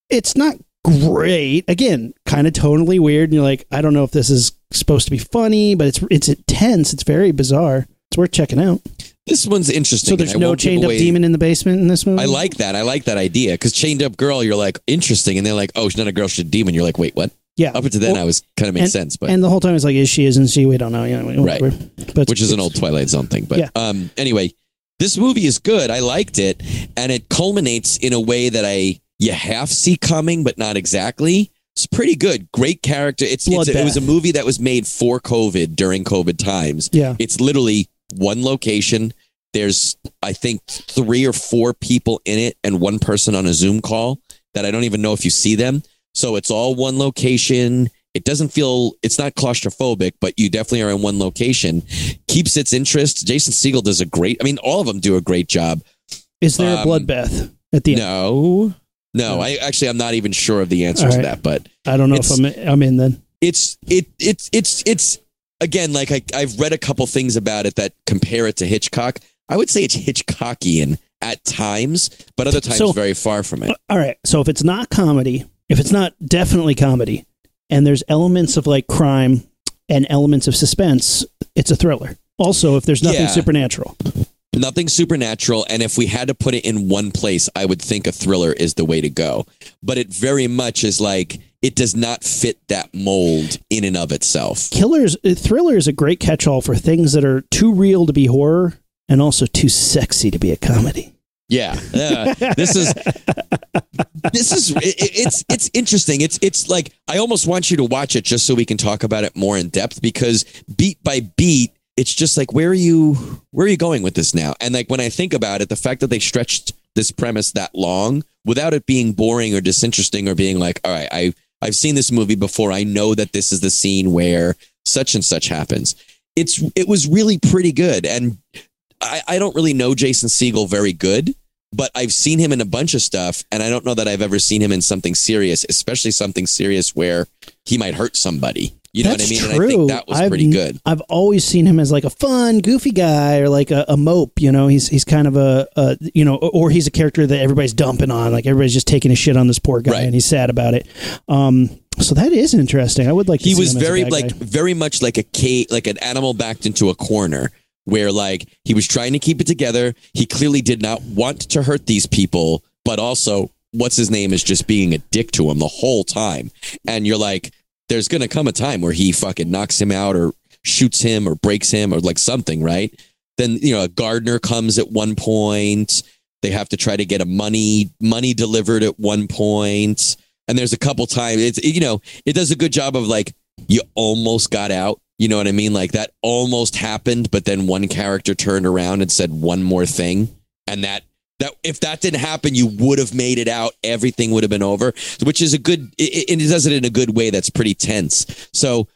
it's not great again kind of tonally weird and you're like i don't know if this is supposed to be funny but it's it's intense it's very bizarre it's worth checking out This one's interesting. so there's no chained up demon in the basement in this movie I like that. I like that idea because chained up girl, you're like interesting, and they're like, oh, she's not a girl, she's a demon. You're like, wait, what? yeah Up until then, Well, I was kind of makes and, sense, but and the whole time it's like is she isn't she we don't know yeah Right. but which is an old Twilight Zone thing. But Yeah. um, anyway, this movie is good. I liked it, and it culminates in a way that I you half see coming, but not exactly. It's pretty good. Great character. It's, it's it was a movie that was made for COVID during COVID times. yeah It's literally one location. There's, I think, three or four people in it and one person on a Zoom call that I don't even know if you see them. So it's all one location. It doesn't feel, it's not claustrophobic, but you definitely are in one location. Keeps its interest. Jason Segel does a great, I mean, all of them do a great job. is there um, a bloodbath at the end No, no, I actually, I'm not even sure of the answer All to right. that, but i don't know if i'm i'm in then it's it it's it's it's again like I, I've read a couple things about it that compare it to Hitchcock. I would say it's Hitchcockian at times, but other times So- very far from it. all right so if it's not comedy if it's not definitely comedy and there's elements of like crime and elements of suspense it's a thriller also if there's nothing Yeah. supernatural Nothing supernatural, and if we had to put it in one place, I would think a thriller is the way to go. But it very much is like it does not fit that mold in and of itself. killers uh, thriller is a great catch-all for things that are too real to be horror and also too sexy to be a comedy Yeah, yeah. This is this is it, it's it's interesting. It's it's like I almost want you to watch it just so we can talk about it more in depth because beat by beat, it's just like where are you where are you going with this now? And like when I think about it, the fact that they stretched this premise that long without it being boring or disinteresting or being like, all right, I I've seen this movie before. I know that this is the scene where such and such happens. It's it was really pretty good and I, I don't really know Jason Segel very good, but I've seen him in a bunch of stuff, and I don't know that I've ever seen him in something serious, especially something serious where he might hurt somebody. You know That's what I mean? True. And I think that was I've, pretty good. I've always seen him as like a fun, goofy guy, or like a, a mope. You know, he's he's kind of a, a you know, or he's a character that everybody's dumping on. Like everybody's just taking a shit on this poor guy, Right. and he's sad about it. Um, so that is interesting. I would like. To He see was him as a very like guy. very much like a ca- like an animal backed into a corner where like he was trying to keep it together. He clearly did not want to hurt these people, but also what's his name is just being a dick to him the whole time. And you're like, there's gonna come a time where he fucking knocks him out or shoots him or breaks him or like something, right? Then you know a gardener comes at one point. They have to try to get a money money delivered at one point. And there's a couple times it's you know it does a good job of like you almost got out. You know what I mean? Like that almost happened, but then one character turned around and said one more thing, and that that if that didn't happen, you would have made it out. Everything would have been over, which is a good. It, it does it in a good way. That's pretty tense. So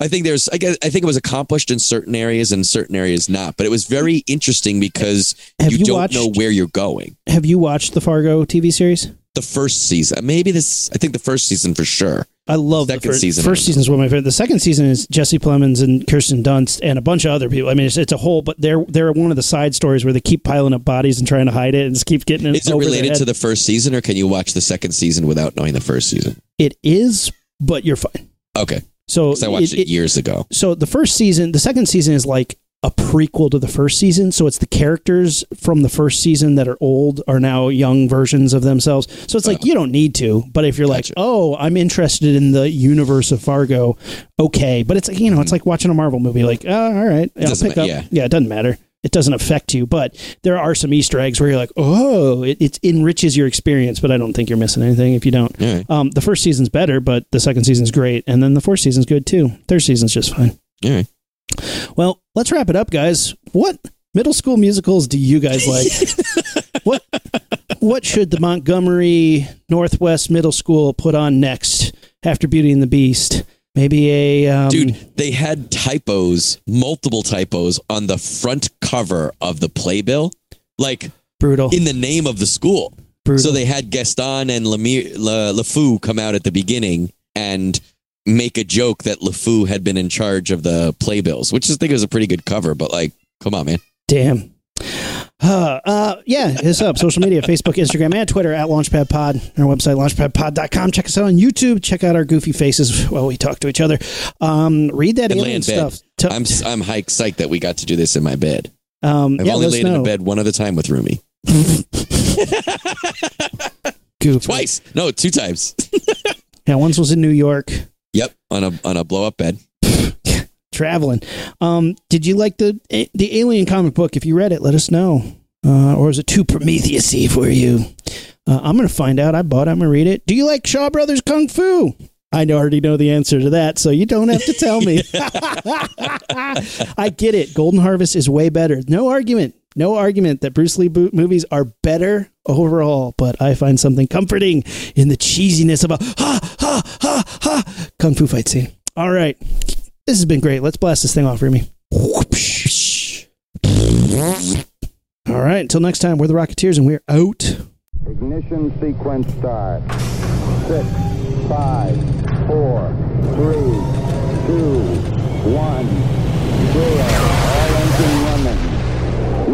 I think there's. I guess I think it was accomplished in certain areas and certain areas not. But it was very interesting because you, you don't watched- know where you're going. Have you watched the Fargo TV series? The first season, maybe this. I think the first season for sure. I love Second the first season, First season is one of my favorite. The second season is Jesse Plemons and Kirsten Dunst and a bunch of other people. I mean, it's, it's a whole, but they're they're one of the side stories where they keep piling up bodies and trying to hide it and just keep getting it. Is it related to the first season, or can you watch the second season without knowing the first season? It is, but you're fine. Okay, So I watched it, years ago. so the first season, the second season is like a prequel to the first season. So it's the characters from the first season that are old are now young versions of themselves. So it's like uh-huh. you don't need to, but if you're. Gotcha. like, oh, I'm interested in the universe of Fargo, okay. But it's like you know, it's mm-hmm. like watching a Marvel movie. Like, oh, all right, I'll pick ma- up. yeah. yeah, it doesn't matter. It doesn't affect you, but there are some Easter eggs where you're like, oh, it, it enriches your experience. But I don't think you're missing anything if you don't. Right. Um, the first season's better, but the second season's great, and then the fourth season's good too. Third season's just fine. All right. Well, let's wrap it up, guys. What middle school musicals do you guys like? what what should the Montgomery Northwest Middle School put on next after Beauty and the Beast? Maybe a um, Dude, they had typos, multiple typos on the front cover of the playbill, like brutal. in the name of the school. brutal. So they had Gaston and Lemire, Le, LeFou come out at the beginning and make a joke that LeFou had been in charge of the playbills, which I think was a pretty good cover, but like, come on, man. Damn. Uh, uh, yeah, hit us up. Social media, Facebook, Instagram, and Twitter at Launchpad Pod. Our website, launchpadpod.com. Check us out on YouTube. Check out our goofy faces while we talk to each other. Um, read that And alien stuff. I'm I'm hike psyched that we got to do this in my bed. um, I've yeah, only laid in a bed one other time with Rumi. Twice. No, two times. Yeah, once was in New York. Yep, on a on a blow up bed. traveling. Um, did you like the the Alien comic book? If you read it, let us know. Uh, or is it too Prometheusy for you? Uh, I'm gonna find out. I bought it. I'm gonna read it. Do you like Shaw Brothers Kung Fu? I already know the answer to that, so you don't have to tell me. I get it. Golden Harvest is way better. No argument. No argument that Bruce Lee movies are better overall, but I find something comforting in the cheesiness of a ha ha ha ha kung fu fight scene. All right, this has been great. Let's blast this thing off, Remy. All right, until next time, we're the Rocketeers and we're out. Ignition sequence start. Six, five, four, three, two, one, zero